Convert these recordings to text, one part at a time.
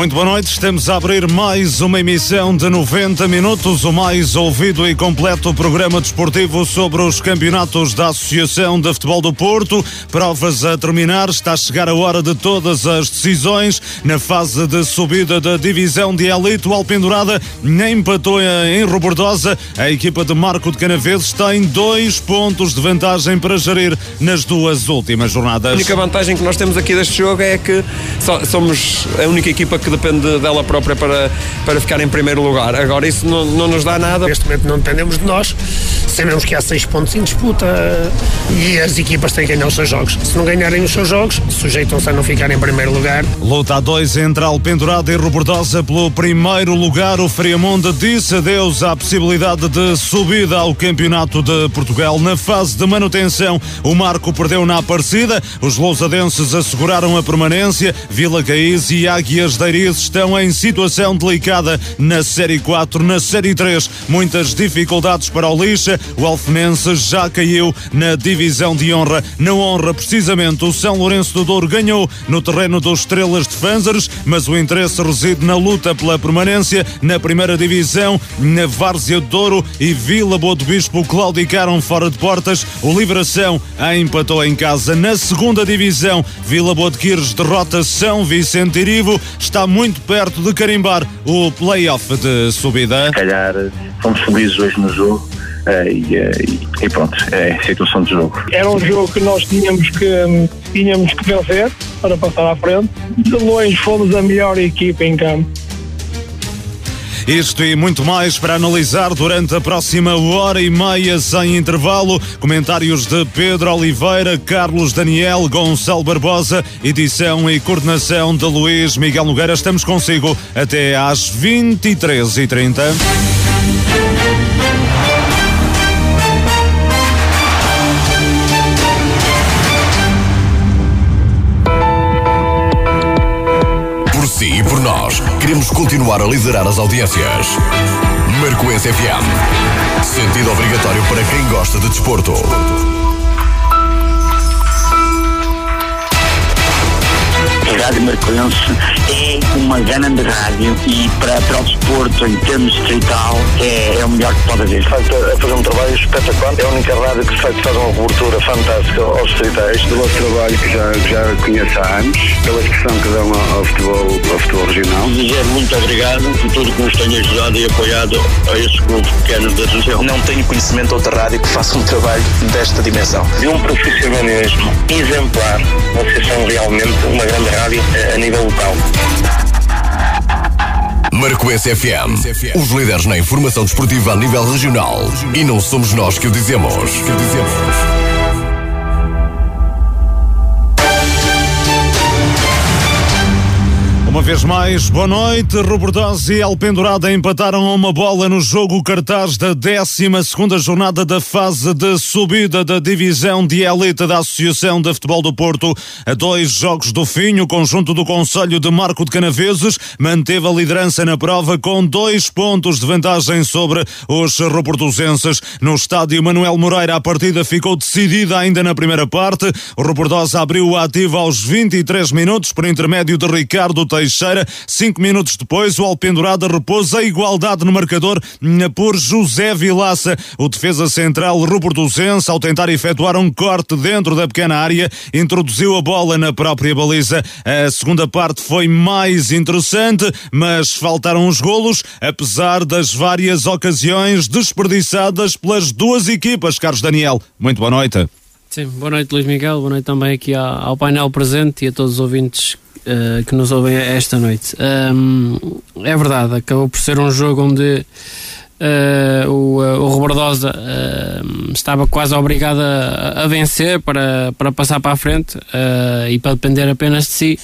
Muito boa noite, estamos a abrir mais uma emissão de 90 minutos, o mais ouvido e completo programa desportivo sobre os campeonatos da Associação de Futebol do Porto. Provas a terminar, está a chegar a hora de todas as decisões. Na fase de subida da divisão de elite, o Alpendurada nem empatou em Robordosa. A equipa de Marco de Canaveses tem dois pontos de vantagem para gerir nas duas últimas jornadas. A única vantagem que nós temos aqui deste jogo é que somos a única equipa que depende dela própria para, para ficar em primeiro lugar. Agora, isso não, não nos dá nada. Neste momento não dependemos de nós, sabemos que há seis pontos em disputa e as equipas têm que ganhar os seus jogos. Se não ganharem os seus jogos, sujeitam-se a não ficar em primeiro lugar. Luta a dois entre Alpendurada e Robordosa pelo primeiro lugar. O Friamonte disse adeus à possibilidade de subida ao Campeonato de Portugal. Na fase de manutenção, o Marco perdeu na Aparecida. Os lousadenses asseguraram a permanência. Vila Caís e Águias da estão em situação delicada na Série 4, na Série 3. Muitas dificuldades para o Lixa. O Alfenense já caiu na divisão de honra. Na honra, precisamente, o São Lourenço do Douro ganhou no terreno dos Estrelas de Fanzers, mas o interesse reside na luta pela permanência na primeira divisão. Na Várzea do Douro e Vila Boa do Bispo claudicaram fora de portas. O Liberação empatou em casa. Na segunda divisão, Vila Boa de Quires derrota São Vicente Irivo. Está muito perto de carimbar o play-off de subida. Se calhar fomos felizes hoje no jogo. Uh, e, uh, e, pronto, é a situação de jogo. Era um jogo que nós tínhamos que, tínhamos que vencer para passar à frente. De longe fomos a melhor equipa em campo. Isto e muito mais para analisar durante a próxima hora e meia sem intervalo. Comentários de Pedro Oliveira, Carlos Daniel, Gonçalo Barbosa, edição e coordenação de Luís Miguel Nogueira. Estamos consigo até às 23h30. Queremos continuar a liderar as audiências. Marcoense FM. Sentido obrigatório para quem gosta de desporto. Rádio Marcoense é uma grande rádio e para, para o desporto, em termos distrital, é, é o melhor que pode haver. Faz, a fazer um trabalho espetacular. É a única rádio que faz, faz uma cobertura fantástica aos distritais. Do vosso trabalho que já, já conheço há anos, pela expressão que dão ao futebol, ao futebol regional. Dizer muito obrigado por tudo que nos tem ajudado e apoiado a este clube pequeno da região. Não tenho conhecimento de outra rádio que faça um trabalho desta dimensão. De um profissionalismo exemplar. Vocês são realmente uma grande rádio a nível local. Marcoense FM, os líderes na informação desportiva a nível regional. E não somos nós que o dizemos. Que o dizemos. Uma vez mais, boa noite. Robertosa e Alpendurada empataram uma bola no jogo cartaz da 12 jornada da fase de subida da divisão de elite da Associação de Futebol do Porto. A dois jogos do fim, o conjunto do Conselho de Marco de Canaveses manteve a liderança na prova com dois pontos de vantagem sobre os robordosenses. No estádio Manuel Moreira, a partida ficou decidida ainda na primeira parte. O Robordosa abriu o ativo aos 23 minutos por intermédio de Ricardo Teixeira Teixeira. Cinco minutos depois, o Alpendurada repôs a igualdade no marcador por José Vilaça. O defesa central Robertosense, ao tentar efetuar um corte dentro da pequena área, introduziu a bola na própria baliza. A segunda parte foi mais interessante, mas faltaram os golos, apesar das várias ocasiões desperdiçadas pelas duas equipas. Carlos Daniel, muito boa noite. Sim, boa noite Luís Miguel, boa noite também aqui ao painel presente e a todos os ouvintes uh, que nos ouvem esta noite. Um, é verdade, acabou por ser um jogo onde uh, o, uh, o Robordosa estava quase obrigado a, a, vencer para, para passar para a frente e para depender apenas de si.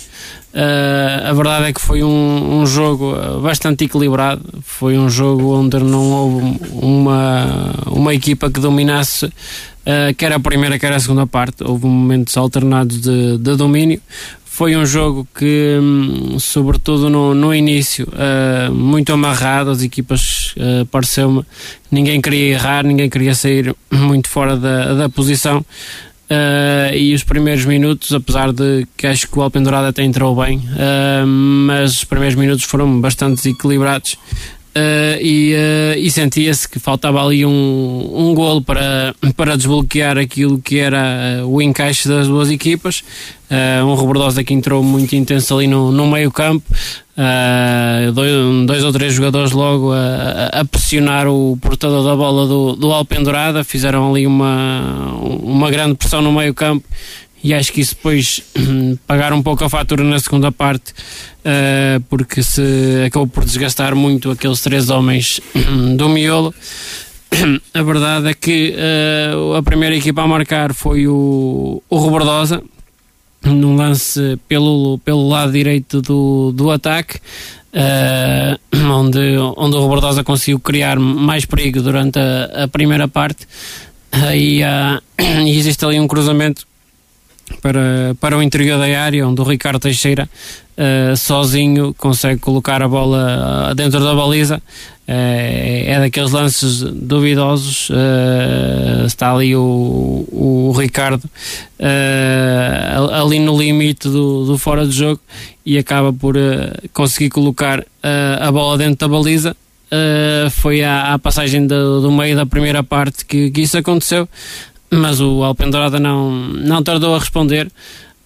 a verdade é que foi um, um, jogo bastante equilibrado. Foi um jogo onde não houve uma, uma equipa que dominasse Uh, quer a primeira, quer a segunda parte. Houve momentos alternados de, de domínio. Foi um jogo que, hum, sobretudo no, no início, uh, muito amarrado, as equipas uh, pareceu-me, ninguém queria errar, ninguém queria sair muito fora da, da posição. Uh, e os primeiros minutos, apesar de que acho que o Alpendurada até entrou bem, uh, mas os primeiros minutos foram bastante desequilibrados. Uh, e, uh, e sentia-se que faltava ali um, um golo para, para desbloquear aquilo que era uh, o encaixe das duas equipas. um Rebordosa que entrou muito intenso ali no, no meio campo, dois, dois, ou três jogadores logo a, a, pressionar o portador da bola do, do Alpendurada, fizeram ali uma, uma grande pressão no meio campo e acho que isso depois pagaram um pouco a fatura na segunda parte uh, porque se acabou por desgastar muito aqueles três homens do miolo a verdade é que uh, a primeira equipa a marcar foi o, o Robordosa num lance pelo, pelo lado direito do, do ataque uh, onde, onde o Robordosa conseguiu criar mais perigo durante a, a primeira parte. E, uh, e existe ali um cruzamento para, para o interior da área, onde o Ricardo Teixeira uh, sozinho consegue colocar a bola dentro da baliza. Uh, é daqueles lances duvidosos. Uh, está ali o, o Ricardo ali no limite do, do fora de jogo e acaba por conseguir colocar a bola dentro da baliza. foi à, passagem do, do meio da primeira parte que, que isso aconteceu mas o Alpendurada não, não tardou a responder.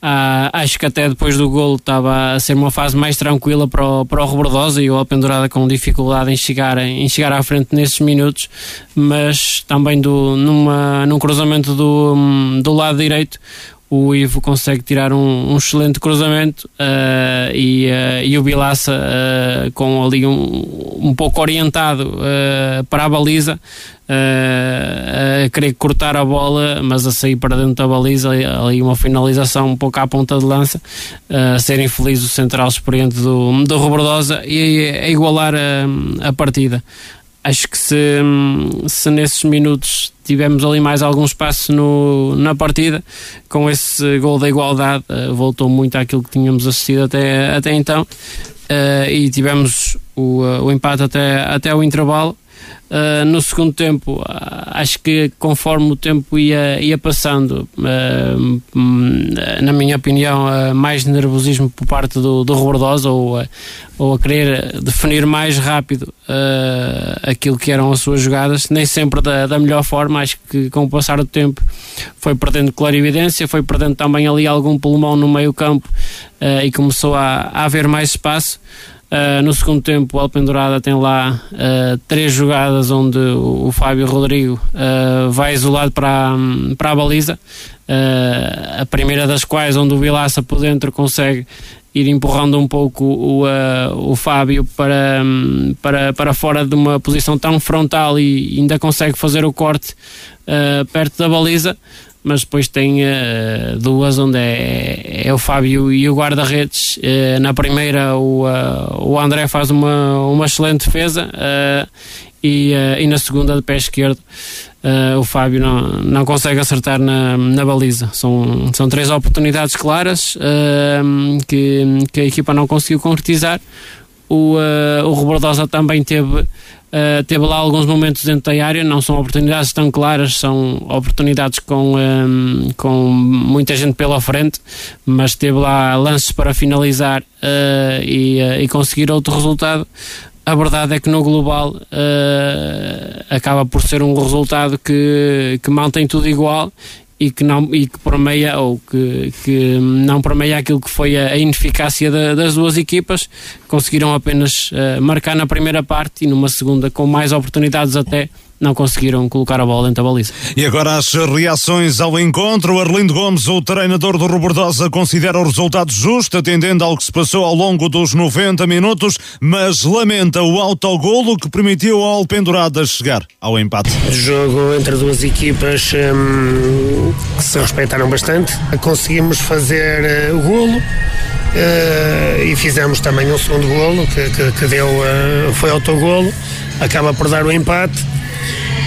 Ah, acho que até depois do golo estava a ser uma fase mais tranquila para o, para o Rebordosa e o Alpendurada com dificuldade em chegar, em chegar à frente nesses minutos, mas também do, numa, num cruzamento do, do lado direito o Ivo consegue tirar um, um excelente cruzamento uh, e, uh, e o Bilaça uh, com ali um, um pouco orientado para a baliza a querer cortar a bola mas a sair para dentro da baliza ali uma finalização um pouco à ponta de lança a ser infeliz o central experiente do, do Robordosa e a igualar a, a partida. Acho que se, se nesses minutos tivemos ali mais algum espaço no, na partida, com esse gol da igualdade, uh, voltou muito àquilo que tínhamos assistido até, até então. Uh, e tivemos o, uh, o empate até, até o intervalo. Uh, no segundo tempo, uh, acho que conforme o tempo ia, ia passando, uh, na minha opinião, mais nervosismo por parte do, do Robordosa ou, ou a querer definir mais rápido aquilo que eram as suas jogadas, nem sempre da, da melhor forma. Acho que com o passar do tempo foi perdendo clarividência, foi perdendo também ali algum pulmão no meio-campo e começou a, a haver mais espaço. Uh, no segundo tempo, o Alpendurada tem lá uh, três jogadas onde o, o Fábio Rodrigo uh, vai isolado para, para a baliza. a primeira das quais, onde o Vilaça por dentro consegue ir empurrando um pouco o, o Fábio para, para, para fora de uma posição tão frontal e ainda consegue fazer o corte perto da baliza mas depois tem uh, duas onde é, é, o Fábio e o guarda-redes. Uh, na primeira, o, uh, o André faz uma, uma excelente defesa e, e na segunda, de pé esquerdo, o Fábio não, não consegue acertar na, na baliza. São, são três oportunidades claras que, que a equipa não conseguiu concretizar. O, o Robordosa também teve Uh, teve lá alguns momentos dentro da área, não são oportunidades tão claras, são oportunidades com, um, ehm, com muita gente pela frente, mas teve lá lances para finalizar uh, e, uh, e, conseguir outro resultado. A verdade é que no global acaba por ser um resultado que, que mantém tudo igual e que não e que permeia ou que, que não permeia aquilo que foi a, a ineficácia da, das duas equipas conseguiram apenas uh, marcar na primeira parte e numa segunda com mais oportunidades até não conseguiram colocar a bola dentro da baliza. E agora as reações ao encontro. Arlindo Gomes, o treinador do Robordosa, considera o resultado justo, atendendo ao que se passou ao longo dos 90 minutos, mas lamenta o autogolo que permitiu ao Alpendurada chegar ao empate. Jogo entre duas equipas hum, que se respeitaram bastante. Conseguimos fazer uh, o golo. Uh, e fizemos também um segundo golo que, que, que deu, uh, foi autogolo, acaba por dar o empate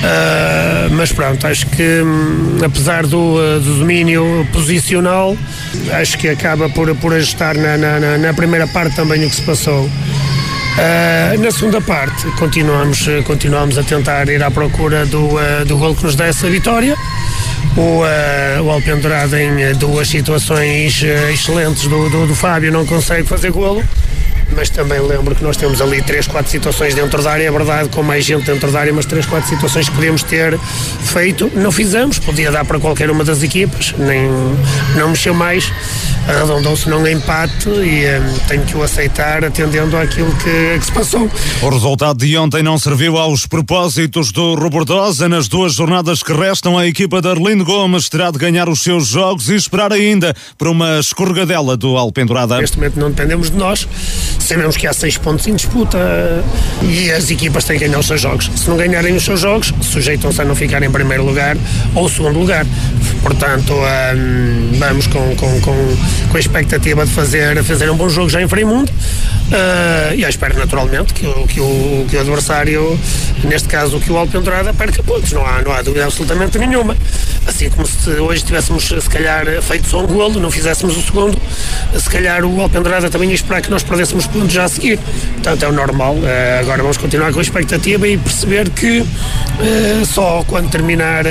Uh, mas pronto, acho que um, apesar do, uh, do, domínio posicional, acho que acaba por, por ajustar na, na, na primeira parte também o que se passou. Uh, na segunda parte, continuamos, continuamos a tentar ir à procura do, do gol que nos dá essa vitória. o, uh, o Alpendurado em duas situações excelentes do, do, do Fábio não consegue fazer golo mas também lembro que nós temos ali 3, 4 situações dentro da área, é verdade, com mais gente dentro da área, mas 3, 4 situações que podíamos ter feito, não fizemos, podia dar para qualquer uma das equipas, nem, não mexeu mais, arredondou-se num empate e um, tenho que o aceitar atendendo àquilo que, que, se passou. O resultado de ontem não serviu aos propósitos do Robordosa. Nas duas jornadas que restam, a equipa de Arlindo Gomes terá de ganhar os seus jogos e esperar ainda por uma escorregadela do Alpendurada. Neste momento não dependemos de nós, sabemos que há seis pontos em disputa e as equipas têm que ganhar os seus jogos. Se não ganharem os seus jogos, sujeitam-se a não ficar em primeiro lugar ou segundo lugar. Portanto, um, vamos com, com, com, com, a expectativa de fazer, fazer um bom jogo já em Freimundo uh, e eu espero naturalmente que o, que, o, que o adversário, neste caso que o Alpendurada, perca pontos. Não há, não há dúvida absolutamente nenhuma. Assim como se hoje tivéssemos, se calhar, feito só um golo, não fizéssemos o segundo, se calhar o Alpendurada também ia esperar que nós perdêssemos pontos já a seguir. Portanto, é o normal. Uh, agora vamos continuar com a expectativa e perceber que uh, só quando terminar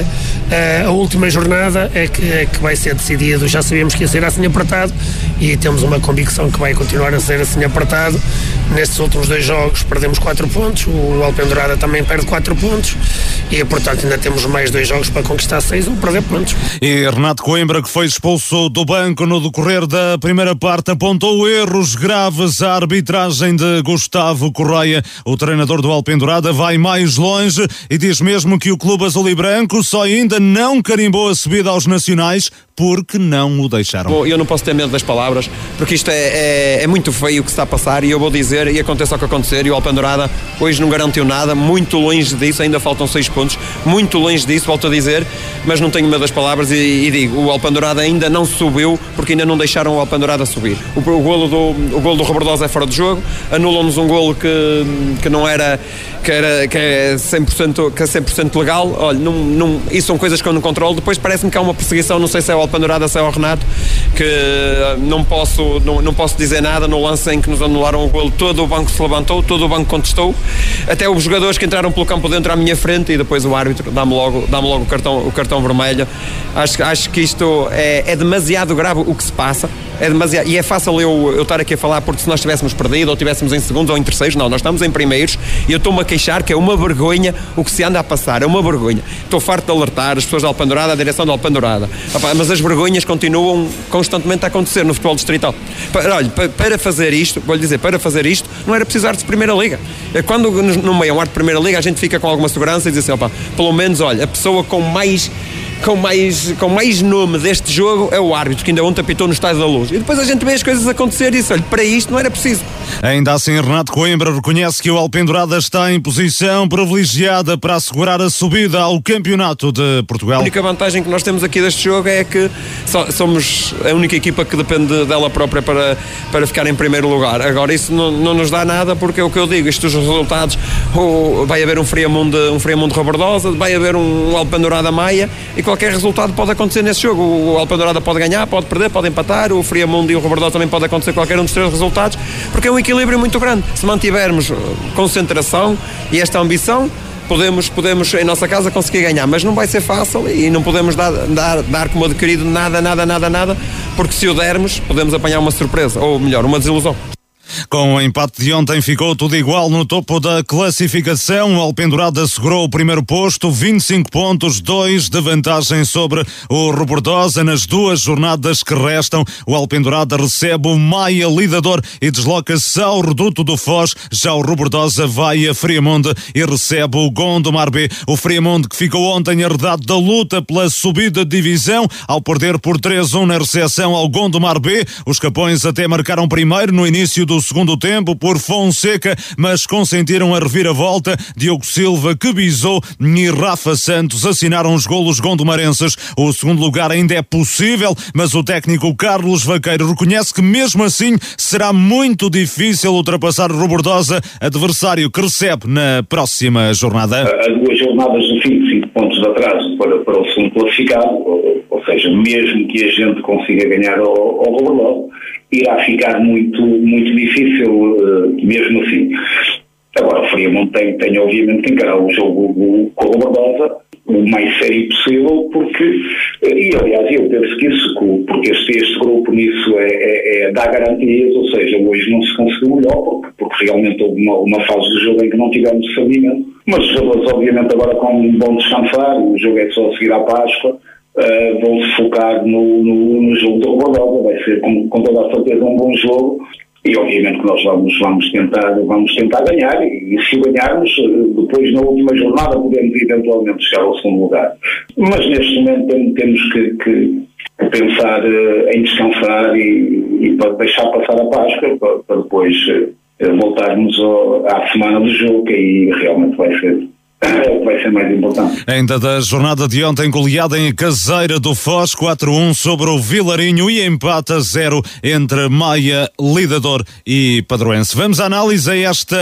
a última jornada é que, é que vai ser decidido. Já sabíamos que ia ser assim apertado e temos uma convicção que vai continuar a ser assim apertado. Nestes últimos dois jogos perdemos 4 pontos, o Alpendurada também perde 4 pontos e, portanto, ainda temos mais dois jogos para conquistar 6 ou perder pontos. E Renato Coimbra, que foi expulso do banco no decorrer da primeira parte, apontou erros graves à arbitragem de Gustavo Correia. O treinador do Alpendurada vai mais longe e diz mesmo que o clube azul e branco só ainda não carimbou a subida aos nacionais porque não o deixaram. Bom, eu não posso ter medo das palavras, porque isto é, é, é, muito feio o que está a passar e eu vou dizer, e aconteça o que acontecer, e o Alpendurada hoje não garantiu nada, muito longe disso, ainda faltam seis pontos, muito longe disso, volto a dizer, mas não tenho medo das palavras e, e digo, o Alpendurada ainda não subiu, porque ainda não deixaram o Alpendurada subir. O, o golo do, o golo do Rebordosa é fora de jogo, anulam-nos um golo que, que não era, que, era, que é 100%, que é 100 legal, olha, não, não, isso são coisas que eu não controlo, depois parece-me que há uma perseguição, não sei se é o Alpendurada, se é o Renato, que não posso, não, não posso dizer nada no lance em que nos anularam o golo, todo o banco se levantou, todo o banco contestou, até os jogadores que entraram pelo campo dentro à minha frente e depois o árbitro dá-me logo, dá logo o, cartão, o cartão vermelho. Acho, acho que isto é, é demasiado grave o que se passa é demasiado. E é fácil eu, eu estar aqui a falar porque se nós tivéssemos perdido ou tivéssemos em segundos ou em terceiros, não, nós estamos em primeiros e eu estou-me a queixar que é uma vergonha o que se anda a passar, é uma vergonha. Estou farto de alertar as pessoas da Alpandorada, a direção da Alpandorada. Mas as vergonhas continuam constantemente a acontecer no futebol distrital. Olha, para fazer isto, vou-lhe dizer, para fazer isto, não era precisar de Primeira Liga. É quando no meio um ar de Primeira Liga a gente fica com alguma segurança e diz assim, opa, pelo menos, olha, a pessoa com mais com mais, com mais nome deste jogo é o árbitro, que ainda ontem apitou no Estádio da Luz. E depois a gente vê as coisas acontecer e diz, olha, para isto não era preciso. Ainda assim, Renato Coimbra reconhece que o Alpendurada está em posição privilegiada para assegurar a subida ao Campeonato de Portugal. A única vantagem que nós temos aqui deste jogo é que somos a única equipa que depende dela própria para, para ficar em primeiro lugar. Agora, isso não, não nos dá nada porque é o que eu digo, estes resultados, vai haver um Friamundo, um Friamundo Roberdosa, vai haver um Alpendurada Maia e qualquer resultado pode acontecer nesse jogo. O Alpendurada pode ganhar, pode perder, pode empatar, o Friamundo e o Roberdosa também pode acontecer qualquer um dos três resultados, porque é um equilíbrio muito grande. Se mantivermos uh, concentração e esta ambição, podemos, podemos em nossa casa conseguir ganhar, mas não vai ser fácil e não podemos dar, dar, dar como adquirido nada, nada, nada, nada, porque se o dermos, podemos apanhar uma surpresa, ou melhor, uma desilusão. Com o empate de ontem ficou tudo igual no topo da classificação. O Alpendurado assegurou o primeiro posto, 25 pontos, 2 de vantagem sobre o Robordosa. Nas duas jornadas que restam, o Alpendurado recebe o Maia Lidador e desloca-se ao Reduto do Foz. Já o Robordosa vai a Friamonde e recebe o Gondomar B. O Friamonde que ficou ontem herdado da luta pela subida de divisão ao perder por 3-1 na recepção ao Gondomar B. Os Capões até marcaram primeiro no início do segundo tempo por Fonseca, mas consentiram a reviravolta. Diogo Silva, que bisou e Rafa Santos assinaram os golos gondomarenses. O segundo lugar ainda é possível, mas o técnico Carlos Vaqueiro reconhece que mesmo assim será muito difícil ultrapassar o Robordosa, adversário que recebe na próxima jornada. Há duas jornadas de 25 pontos de atraso para, para o segundo classificado, ou, ou seja, mesmo que a gente consiga ganhar ao, ao Robordosa, irá ficar muito, muito difícil uh, mesmo assim. Agora, o Friamonte tem, tem obviamente que encarar o jogo com a Barbosa o mais sério possível, porque, e aliás, eu penso que isso, porque este, este grupo nisso é, é, é dá garantias, ou seja, hoje não se conseguiu melhor, porque, porque realmente houve uma, uma fase do jogo em que não tivemos discernimento, mas os jogadores, obviamente, agora com bom descansar, o jogo é só seguir à Páscoa, uh, vão se focar no, no, no jogo do Rebordova, vai ser com, com toda a certeza um bom jogo, e obviamente que nós vamos, vamos, tentar, vamos tentar ganhar e, e se ganharmos, depois na última jornada podemos eventualmente chegar ao segundo lugar. Mas neste momento temos que, que pensar uh, em descansar e, e, para deixar passar a Páscoa para, para depois uh, voltarmos ao, à semana do jogo que aí realmente vai ser vai ser mais importante. Ainda da jornada de ontem, goleada em caseira do Foz, 4-1 sobre o Vilarinho e empate a 0 entre Maia, Lidador e Padroense. Vamos à análise a esta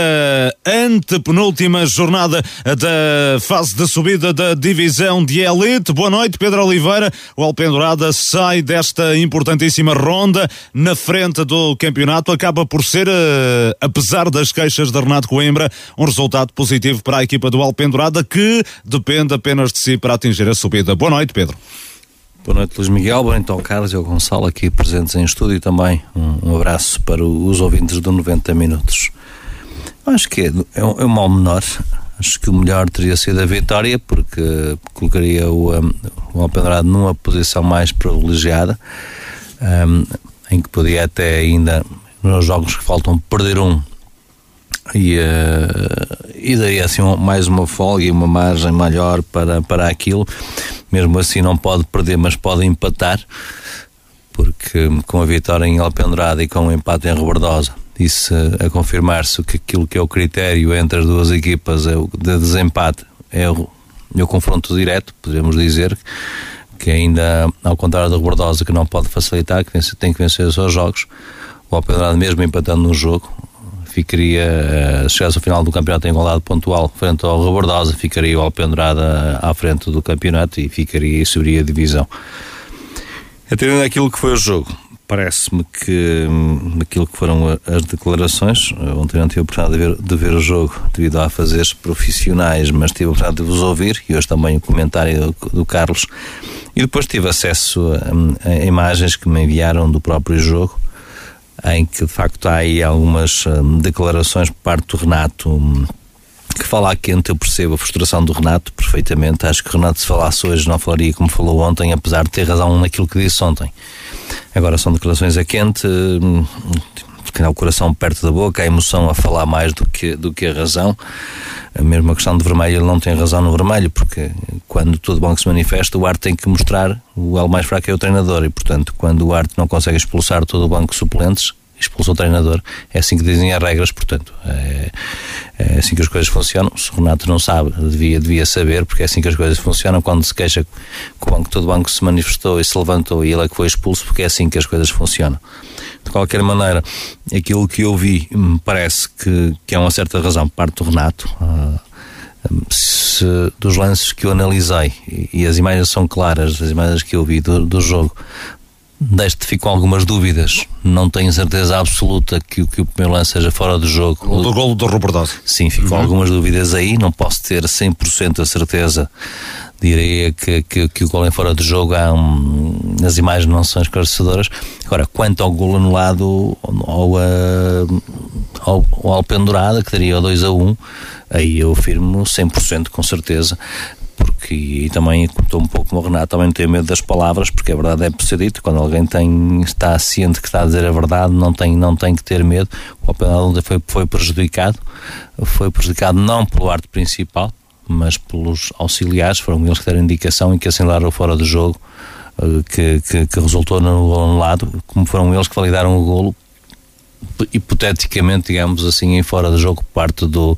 antepenúltima jornada da fase de subida da divisão de elite. Boa noite, Pedro Oliveira. O Alpendurada sai desta importantíssima ronda na frente do campeonato. Acaba por ser, eh, apesar das queixas de Renato Coimbra, um resultado positivo para a equipa do Alpendurada Dourada que depende apenas de si para atingir a subida. Boa noite, Pedro. Boa noite, Luís Miguel. Noite ao Carlos e ao Gonçalo aqui presentes em estúdio também. Um, um abraço para os ouvintes do 90 Minutos. Acho que é, é, um, é um mal menor. Acho que o melhor teria sido a vitória, porque colocaria o, um, o Alpendrado numa posição mais privilegiada, um, em que podia até ainda, nos jogos que faltam, perder um e, uh, e daria assim mais uma folga e uma margem maior para, para aquilo. Mesmo assim não pode perder, mas pode empatar, porque com a vitória em Alpendurada e com o empate em Rebordosa, isso a confirmar-se que aquilo que é o critério entre as duas equipas é o de desempate é o, é o confronto direto, podemos dizer que ainda ao contrário da Rebordosa que não pode facilitar, que tem que vencer os seus jogos, o Alpendurada mesmo empatando no jogo ficaria, eh, se chegasse ao final do campeonato em igualdade pontual frente ao Rebordosa, ficaria o Alpendrada à frente do campeonato e ficaria e subiria a divisão. Atendendo àquilo que foi o jogo, parece-me que hum, aquilo que foram as declarações, ontem não tive a oportunidade de ver, de ver o jogo devido a fazeres profissionais, mas tive a oportunidade de vos ouvir e hoje também o comentário do, do Carlos e depois tive acesso a, a imagens que me enviaram do próprio jogo em que de facto há aí algumas hum, declarações por parte do Renato hum, que fala quente, eu percebo a frustração do Renato perfeitamente. Acho que o Renato, se falasse hoje, não falaria como falou ontem, apesar de ter razão naquilo que disse ontem. Agora são declarações a quente, hum, que o coração perto da boca, a emoção a falar mais do que, do que a razão. A mesma questão do vermelho, ele não tem razão no vermelho, porque quando todo banco se manifesta, o arte tem que mostrar o elo mais fraco é o treinador, e portanto, quando o arte não consegue expulsar todo o banco de suplentes, expulsa o treinador. É assim que dizem as regras, portanto, é, é, assim que as coisas funcionam. Se o Renato não sabe, devia, devia saber, porque é assim que as coisas funcionam. Quando se queixa que o banco, todo o banco se manifestou e se levantou e ele é que foi expulso, porque é assim que as coisas funcionam. De qualquer maneira, aquilo que eu vi me parece que, que é uma certa razão por parte do Renato. Uh, se, dos lances que eu analisei e, e, as imagens são claras, as imagens que eu vi do, do jogo, deste fico com algumas dúvidas. Não tenho certeza absoluta que, que o primeiro lance seja fora do jogo. O do golo do Robertoso. Sim, fico uhum. com algumas dúvidas aí. Não posso ter 100% a certeza. Diria que, que, que, o gol em fora do jogo há um, as imagens não são esclarecedoras. Agora, quanto ao gol anulado ou ao, ao Alpendurada, que daria o 2 a 1, aí eu afirmo 100% com certeza porque e também estou um pouco como o Renato, também tenho medo das palavras, porque a verdade é por ser dito, quando alguém tem, está ciente que está a dizer a verdade, não tem, não tem que ter medo. O Alpendurada foi, foi prejudicado, foi prejudicado não pelo arte principal, mas pelos auxiliares, foram eles que deram indicação e que assinaram fora do jogo, eh, que, que, que resultou no gol anulado, como foram eles que validaram o golo, hipoteticamente, digamos assim, em fora do jogo, por parte do,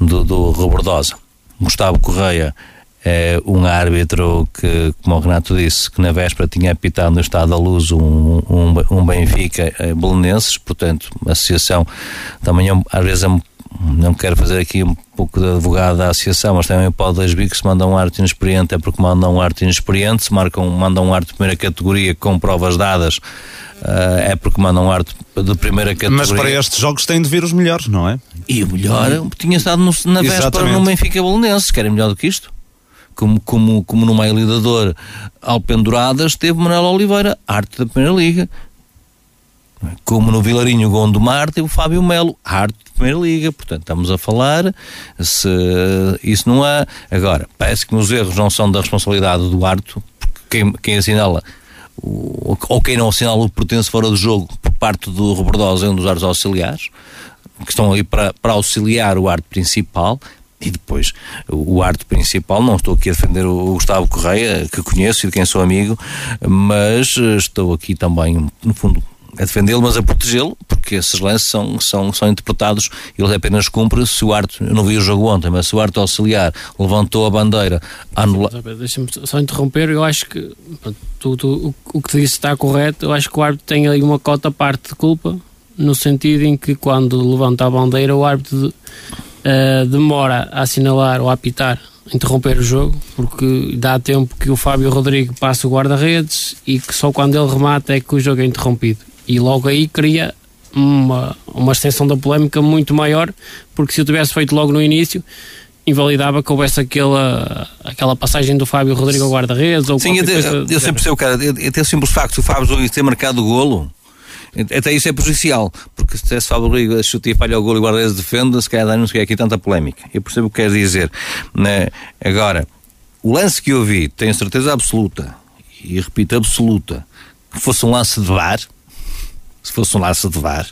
do, do. Gustavo Correia é um árbitro que, como o Renato disse, que na véspera tinha apitado no Estado da Luz um, um, um Benfica eh, Belenenses, portanto, a associação também é às vezes é não quero fazer aqui um pouco de advogado da associação, mas também pode dois bicos, se mandam um arte inexperiente é porque mandam um arte inexperiente, se marcam, mandam um arte de primeira categoria com provas dadas uh, é porque mandam um arte de primeira categoria. Mas para estes jogos têm de vir os melhores, não é? E o melhor tinha estado no, na véspera no Benfica Belenenses, querem melhor do que isto? Como, como, como no meio lidador Alpenduradas, teve Manuel Oliveira, arte da Primeira Liga. Como no Vilarinho Gondomar teve o Fábio Melo, arte da Primeira Liga. Portanto, estamos a falar se isso não há. Agora, parece que os erros não são da responsabilidade do árbitro, porque quem, quem assinala ou, quem não assinala o pertence fora do jogo por parte do Robordosa e um dos árbitros auxiliares, que estão ali para, para auxiliar o árbitro principal, e depois, o arte principal, não estou aqui a defender o Gustavo Correia, que conheço e de quem sou amigo, mas eh, estou aqui também, no fundo, a defendê-lo, mas a protegê-lo, porque esses lances são, são, são interpretados, ele apenas cumpre se o arte, eu não vi o jogo ontem, mas se o arte auxiliar levantou a bandeira, anula... Deixa-me só interromper, eu acho que tu, tu, o, que disse está correto, eu acho que o árbitro tem ali uma cota parte de culpa, no sentido em que quando levanta a bandeira o árbitro uh, demora a assinalar ou a apitar, interromper o jogo, porque dá tempo que o Fábio Rodrigo passe o guarda-redes e que só quando ele remata é que o jogo é interrompido. E logo aí cria uma, uma extensão da polémica muito maior, porque se eu tivesse feito logo no início, invalidava que houvesse aquela, aquela passagem do Fábio Rodrigo ao guarda-redes ou Sim, eu, sempre percebo, cara, até o simples facto do Fábio ter marcado o golo até isso é prejudicial, porque se esse Fábio Rodrigo chuta e falha o gol e o guarda-redes defende, se calhar não se aqui tanta polémica. Eu percebo o que quer dizer. Né? Agora, o lance que eu vi, tenho certeza absoluta, e repito, absoluta, que fosse um lance de VAR, se fosse um lance de VAR,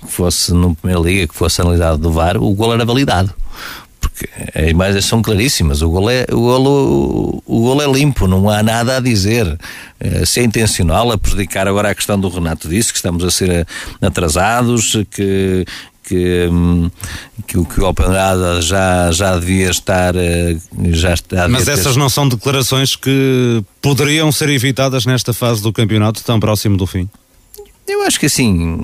que fosse no Primeira Liga, que fosse analisado do VAR, o gol era validado porque as imagens são claríssimas. O gol é, o golo, o golo é limpo, não há nada a dizer. Eh, se é intencional, a prejudicar agora a questão do Renato disse, que estamos a ser atrasados, que, que, hum, que, o que o Alpendrada já, já devia estar. Eh, já está, Mas essas ter... não são declarações que poderiam ser evitadas nesta fase do campeonato tão próximo do fim? Eu acho que assim,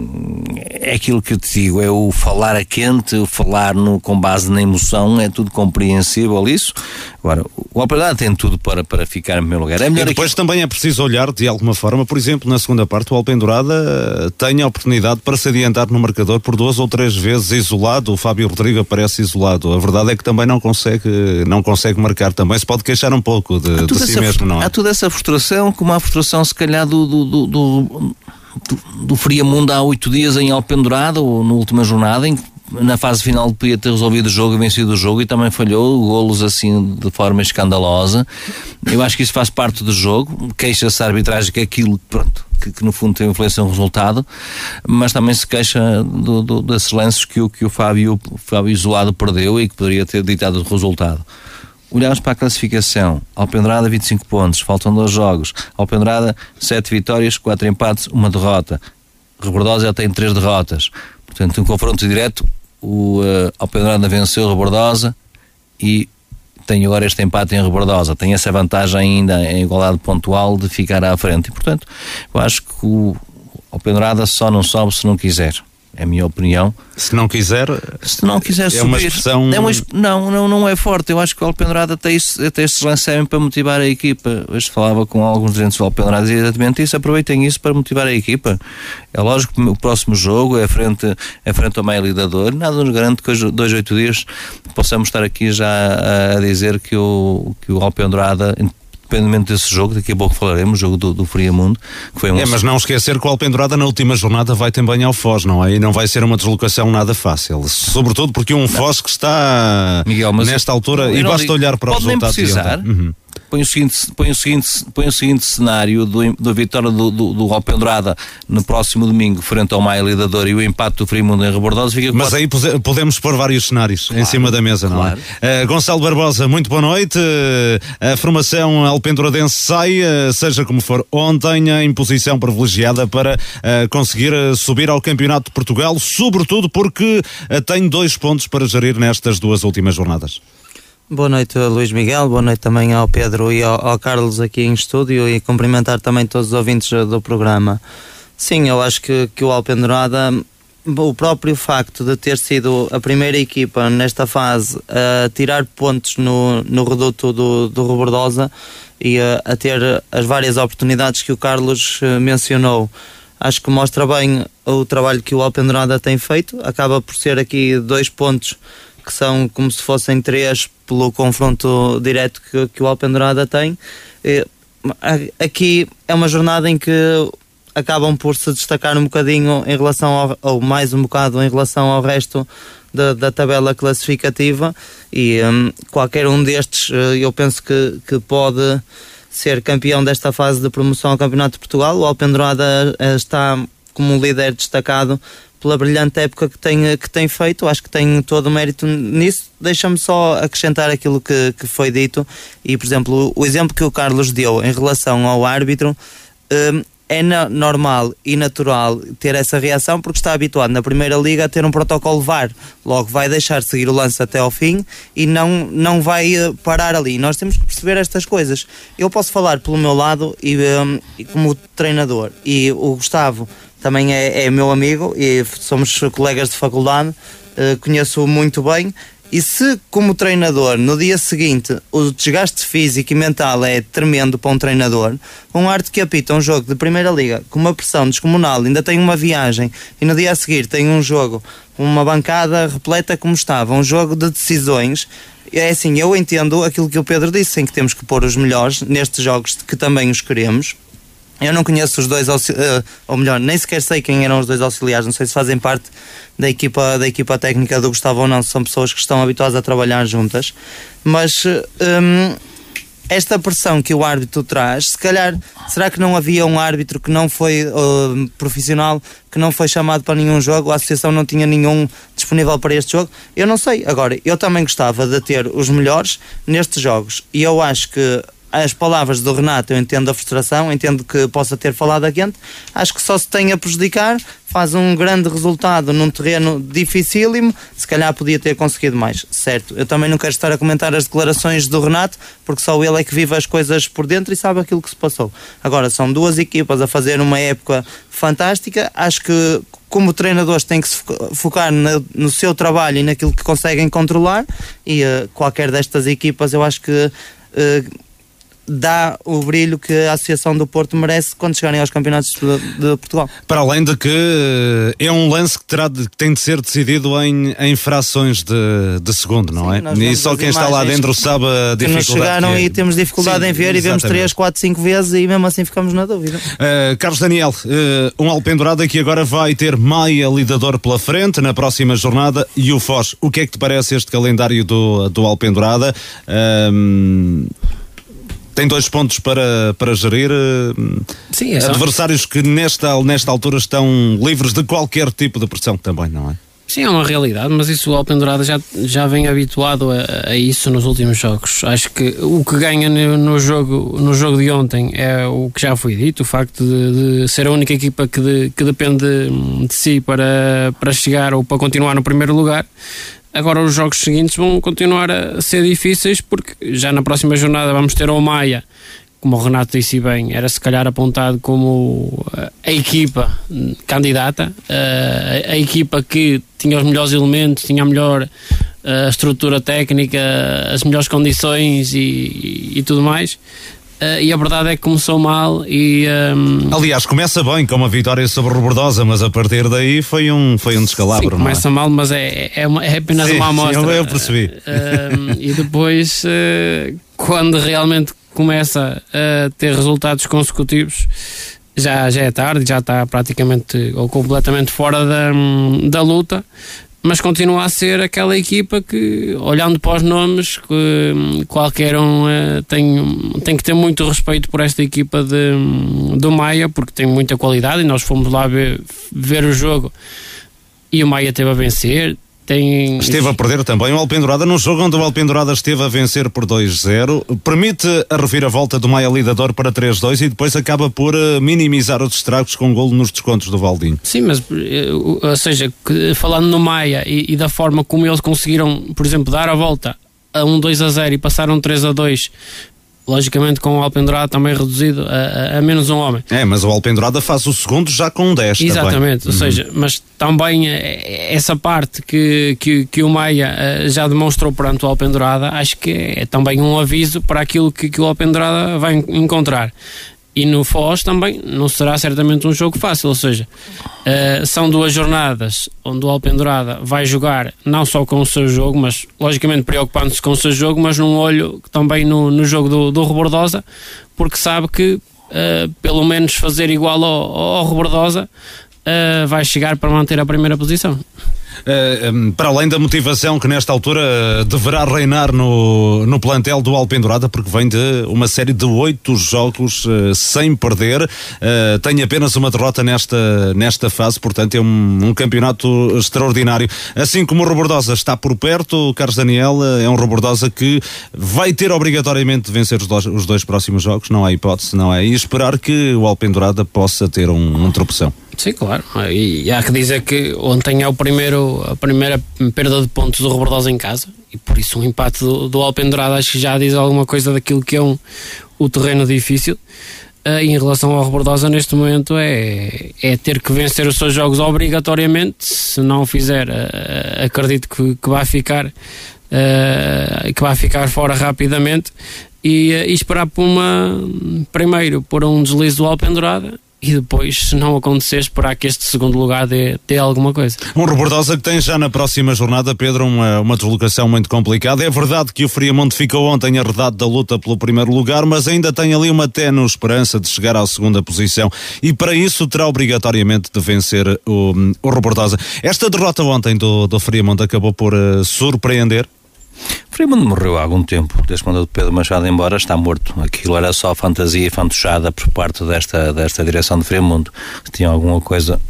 é aquilo que eu te digo, é o falar a quente, o falar no, com base na emoção, é tudo compreensível isso. Agora, o Alperdade tem tudo para, para ficar no meu lugar. É melhor e depois também é preciso olhar de alguma forma, por exemplo, na segunda parte, o Alpendurada eh, tem a oportunidade para se adiantar no marcador por duas ou três vezes isolado. O Fábio Rodrigo aparece isolado. A verdade é que também não consegue, não consegue marcar. Também se pode queixar um pouco de, de si mesmo, não é? Há toda essa frustração, como há frustração, se calhar, do, do, do, do do, do Friamundo há oito dias em Alpendurada, ou na última jornada, em que na fase final podia ter resolvido o jogo e vencido o jogo e também falhou golos assim de forma escandalosa. Eu acho que isso faz parte do jogo. Queixa-se a arbitragem que é aquilo pronto, que, que, no fundo tem influência no resultado, mas também se queixa do, do, desses lances que o, que o Fábio, Fábio isolado perdeu e que poderia ter ditado o resultado olhamos para a classificação, Alpendrada 25 pontos, faltam dois jogos, Alpendrada 7 vitórias, 4 empates, uma derrota. Rebordosa já tem 3 derrotas. Portanto, um confronto direto, o uh, Alpendrada venceu Rebordosa e tem agora este empate em Rebordosa. Tem essa vantagem ainda em igualdade pontual de ficar à frente. E, portanto, eu acho que o Alpendrada só não sobe se não quiser é a minha opinião. Se não quiser, se não quiser é subir, uma expressão... é uma, não, não, não é forte. Eu acho que o Alpendrada até, isso, até estes lances para motivar a equipa. Hoje falava com alguns dirigentes do Alpendrada e exatamente isso. Aproveitem isso para motivar a equipa. É lógico que o próximo jogo é frente, é frente ao meio lidador. Nada nos garante que hoje, dois, oito dias, possamos estar aqui já a, a dizer que o, que o Alpendrada independentemente desse jogo, daqui a pouco falaremos, o jogo do, do Friamundo, que foi um... É, mas não esquecer que o Alpendurada na última jornada vai também ao Foz, não é? E não vai ser uma deslocação nada fácil. Sobretudo porque um Foz que está Miguel, nesta altura, e basta digo, olhar para os resultados. Precisar, uhum põe o seguinte, põe o seguinte, põe o seguinte cenário do, da vitória do, do, do Alpendrada no próximo domingo frente ao Maia Lidador e o empate do Frimundo em Rebordosa fica Mas aí podemos pôr vários cenários claro, em cima da mesa, não claro. é? Uh, Gonçalo Barbosa, muito boa noite. Uh, a formação Alpenduradense sai, uh, seja como for, ontem em posição privilegiada para conseguir subir ao Campeonato de Portugal, sobretudo porque tem dois pontos para gerir nestas duas últimas jornadas. Boa noite, Luís Miguel. Boa noite também ao Pedro e ao, ao, Carlos aqui em estúdio e cumprimentar também todos os ouvintes do programa. Sim, eu acho que, que o Alpendurada, o próprio facto de ter sido a primeira equipa nesta fase a tirar pontos no, no reduto do, do Robordosa e a, a ter as várias oportunidades que o Carlos eh, mencionou, acho que mostra bem o trabalho que o Alpendurada tem feito. Acaba por ser aqui dois pontos que são como se fossem três pelo confronto direto que, que o Alpendurada tem. Aqui é uma jornada em que acabam por se destacar um bocadinho em relação ao, ou mais um bocado em relação ao resto da, da tabela classificativa e um, qualquer um destes eh, eu penso que, que pode ser campeão desta fase de promoção ao Campeonato de Portugal. O Alpendurada eh, está como líder destacado pela brilhante época que tem, que tem feito, acho que tem todo o mérito nisso. Deixa-me só acrescentar aquilo que, que foi dito e, por exemplo, o exemplo que o Carlos deu em relação ao árbitro. Um, é normal e natural ter essa reação porque está habituado na Primeira Liga a ter um protocolo VAR. Logo vai deixar de seguir o lance até ao fim e não, não vai eh, parar ali. Nós temos que perceber estas coisas. Eu posso falar pelo meu lado e, um, e como treinador. E o Gustavo também é, é meu amigo e somos colegas de faculdade, uh, conheço-o muito bem e se, como treinador, no dia seguinte o desgaste físico e mental é tremendo para um treinador, um arte que apita um jogo de Primeira Liga com uma pressão descomunal, ainda tem uma viagem e no dia a seguir tem um jogo, uma bancada repleta como estava, um jogo de decisões. É assim, eu entendo aquilo que o Pedro disse, em que temos que pôr os melhores nestes jogos que também os queremos eu não conheço os dois, uh, ou melhor, nem sequer sei quem eram os dois auxiliares, não sei se fazem parte da equipa, da equipa técnica do Gustavo ou não, são pessoas que estão habituadas a trabalhar juntas, mas um, esta pressão que o árbitro traz, se calhar, será que não havia um árbitro que não foi uh, profissional, que não foi chamado para nenhum jogo, a associação não tinha nenhum disponível para este jogo? Eu não sei. Agora, eu também gostava de ter os melhores nestes jogos e eu acho que as palavras do Renato, eu entendo a frustração, entendo que possa ter falado a quente, acho que só se tem a prejudicar, faz um grande resultado num terreno dificílimo, se calhar podia ter conseguido mais, certo? Eu também não quero estar a comentar as declarações do Renato, porque só ele é que vive as coisas por dentro e sabe aquilo que se passou. Agora, são duas equipas a fazer uma época fantástica, acho que como treinadores têm que se focar no, no seu trabalho e naquilo que conseguem controlar. E uh, qualquer destas equipas eu acho que uh, dá o brilho que a Associação do Porto merece quando chegarem aos campeonatos de, de Portugal. Para além de que é um lance que, terá de, que tem de ser decidido em, em frações de, de segundo, não Sim, é? E só quem está lá dentro sabe a dificuldade. Que nos chegaram que é. e temos dificuldade Sim, em ver exatamente. e vemos 3, 4, 5 vezes e mesmo assim ficamos na dúvida. Uh, Carlos Daniel, uh, um alpendurado que agora vai ter Maia lidador pela frente na próxima jornada e o Foz. O que é que te parece este calendário do, do Alpendurada? Uh, tem dois pontos para, para gerir. Eh, Sim, é adversários que nesta, nesta altura estão livres de qualquer tipo de pressão também, não é? Sim, é uma realidade, mas isso o Alpendurada já, já vem habituado a, a, isso nos últimos jogos. Acho que o que ganha no, no, jogo, no jogo de ontem é o que já foi dito, o facto de, de ser a única equipa que, de, que depende de si para, para chegar ou para continuar no primeiro lugar. Agora os jogos seguintes vão continuar a ser difíceis porque já na próxima jornada vamos ter o Maia, como o Renato disse bem, era se calhar apontado como eh, a equipa candidata, eh, a, equipa que tinha os melhores elementos, tinha a melhor eh, estrutura técnica, as melhores condições e, e tudo mais. Uh, e a verdade é que começou mal e um... aliás começa bem com uma vitória sobre o Bordosa mas a partir daí foi um foi um descalabro sim, começa é? mal mas é, é, uma, é apenas sim, uma amostra. sim, eu percebi. Uh, e depois uh, quando realmente começa a ter resultados consecutivos já, já é tarde, já está praticamente ou completamente fora da, da luta mas continua a ser aquela equipa que, olhando para os nomes, que qualquer um uh, tem, tem que ter muito respeito por esta equipa de, do Maia, porque tem muita qualidade e nós fomos lá ver, ver o jogo e o Maia teve a vencer, tem... Esteve a perder também o Alpendurada no jogo onde o Alpendurada esteve a vencer por 2-0. Permite a reviravolta do Maia Lidador para 3-2 e depois acaba por eh, minimizar os estragos com um golo nos descontos do Valdinho. Sim, mas, eh, ou seja, falando no Maia e, e da forma como eles conseguiram, por exemplo, dar a volta a um 2 a 0 e passaram 3 a 2 logicamente com o Alpendurada também reduzido a, a, a, menos um homem. É, mas o Alpendurada faz o segundo já com um 10 Exatamente, também. ou uhum. seja, mas também eh, essa parte que, que, que o Maia eh, já demonstrou perante o Alpendurada, acho que é também um aviso para aquilo que, que o Alpendurada vai encontrar. E no Foz também não será certamente um jogo fácil, ou seja, uh, são duas jornadas onde o Alpendurada vai jogar não só com o seu jogo, mas logicamente preocupando-se com o seu jogo, mas num olho também no, no jogo do, do Rebordosa, porque sabe que uh, pelo menos fazer igual ao, ao uh, vai chegar para manter a primeira posição. Uh, um, para além da motivação que nesta altura uh, deverá reinar no, no plantel do Alpendurada, porque vem de uma série de oito jogos uh, sem perder, tem apenas uma derrota nesta, nesta fase, portanto é um, um, campeonato extraordinário. Assim como o Robordosa está por perto, o Carlos Daniel é um Robordosa que vai ter obrigatoriamente de vencer os dois, os dois próximos jogos, não há hipótese, não é? E esperar que o Alpendurada possa ter um, um tropeção. Sim, claro. E há que dizer que ontem é o primeiro, a primeira perda de pontos do Robordosa em casa e por isso um empate do, do Alpendurado acho que já diz alguma coisa daquilo que é um, o terreno difícil. Uh, em relação ao Rebordosa neste momento é, é ter que vencer os seus jogos obrigatoriamente se não fizer uh, acredito que, que vai ficar uh, que vai ficar fora rapidamente e, e esperar por uma primeiro por um deslize do Alpendurada e depois, se não acontecer, esperar que este segundo lugar dê, dê alguma coisa. Um Robordosa que tem já na próxima jornada, Pedro, uma, uma deslocação muito complicada. É verdade que o Friamonte ficou ontem arredado da luta pelo primeiro lugar, mas ainda tem ali uma tenue esperança de chegar à segunda posição e para isso terá obrigatoriamente de vencer o, o Robordosa. Esta derrota ontem do, do Friamonte acabou por uh, surpreender? Freeman morreu há algum tempo, desde quando o Pedro Machado embora está morto. Aquilo era só fantasia fantochada por parte desta, desta direção de Fremundo. Se tinha alguma coisa,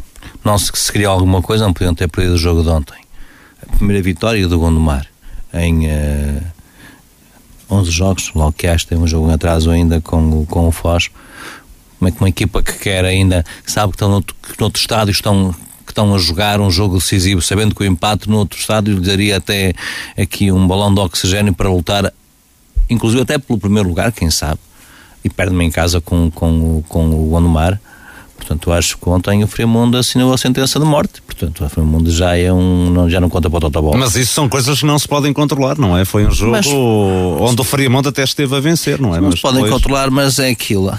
não se, se queria alguma coisa, não podiam ter perdido o jogo de ontem. A primeira vitória do Gondomar em uh, eh, 11 jogos, logo que esta tem um jogo em atraso ainda com, com o Foz. Como é que uma equipa que quer ainda, sabe que estão no, que no outro estádio estão estão a jogar um jogo decisivo, sabendo que o empate no outro estádio lhe daria até aqui um balão de oxigênio para lutar, inclusive até pelo primeiro lugar, quem sabe, e perde-me em casa com, com, com o Gondomar. Portanto, acho que ontem o Fremundo assinou a sentença de morte. Portanto, o Fremundo já, é um, não, já não conta para o Totobol. Mas isso são coisas que não se podem controlar, não é? Foi um jogo mas, onde o Fremundo até esteve a vencer, não é? Não mas se podem depois... controlar, mas é aquilo.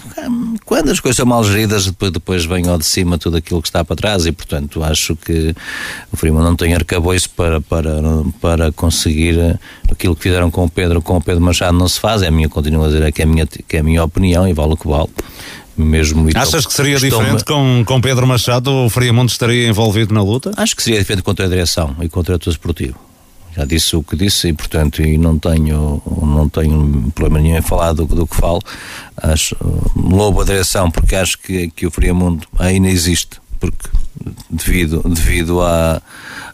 Quando as coisas são mal geridas, depois, depois vem ao de cima tudo aquilo que está para trás e, portanto, acho que o Fremundo não tem arcabouço para, para, para conseguir aquilo que fizeram com o Pedro, com o Pedro Machado não se faz. É a minha, continuo a dizer, é que é a minha, que é a minha opinião e vale o que vale mesmo. Achas que seria diferente com, com Pedro Machado? O Friamonte estaria envolvido na luta? Acho que seria diferente contra a direção e contra o esportivo. Já disse o que disse e, portanto, e não tenho, não tenho problema nenhum em falar do, do que falo. Acho, louvo a direção porque acho que, que o Friamundo ainda existe, porque devido, devido a,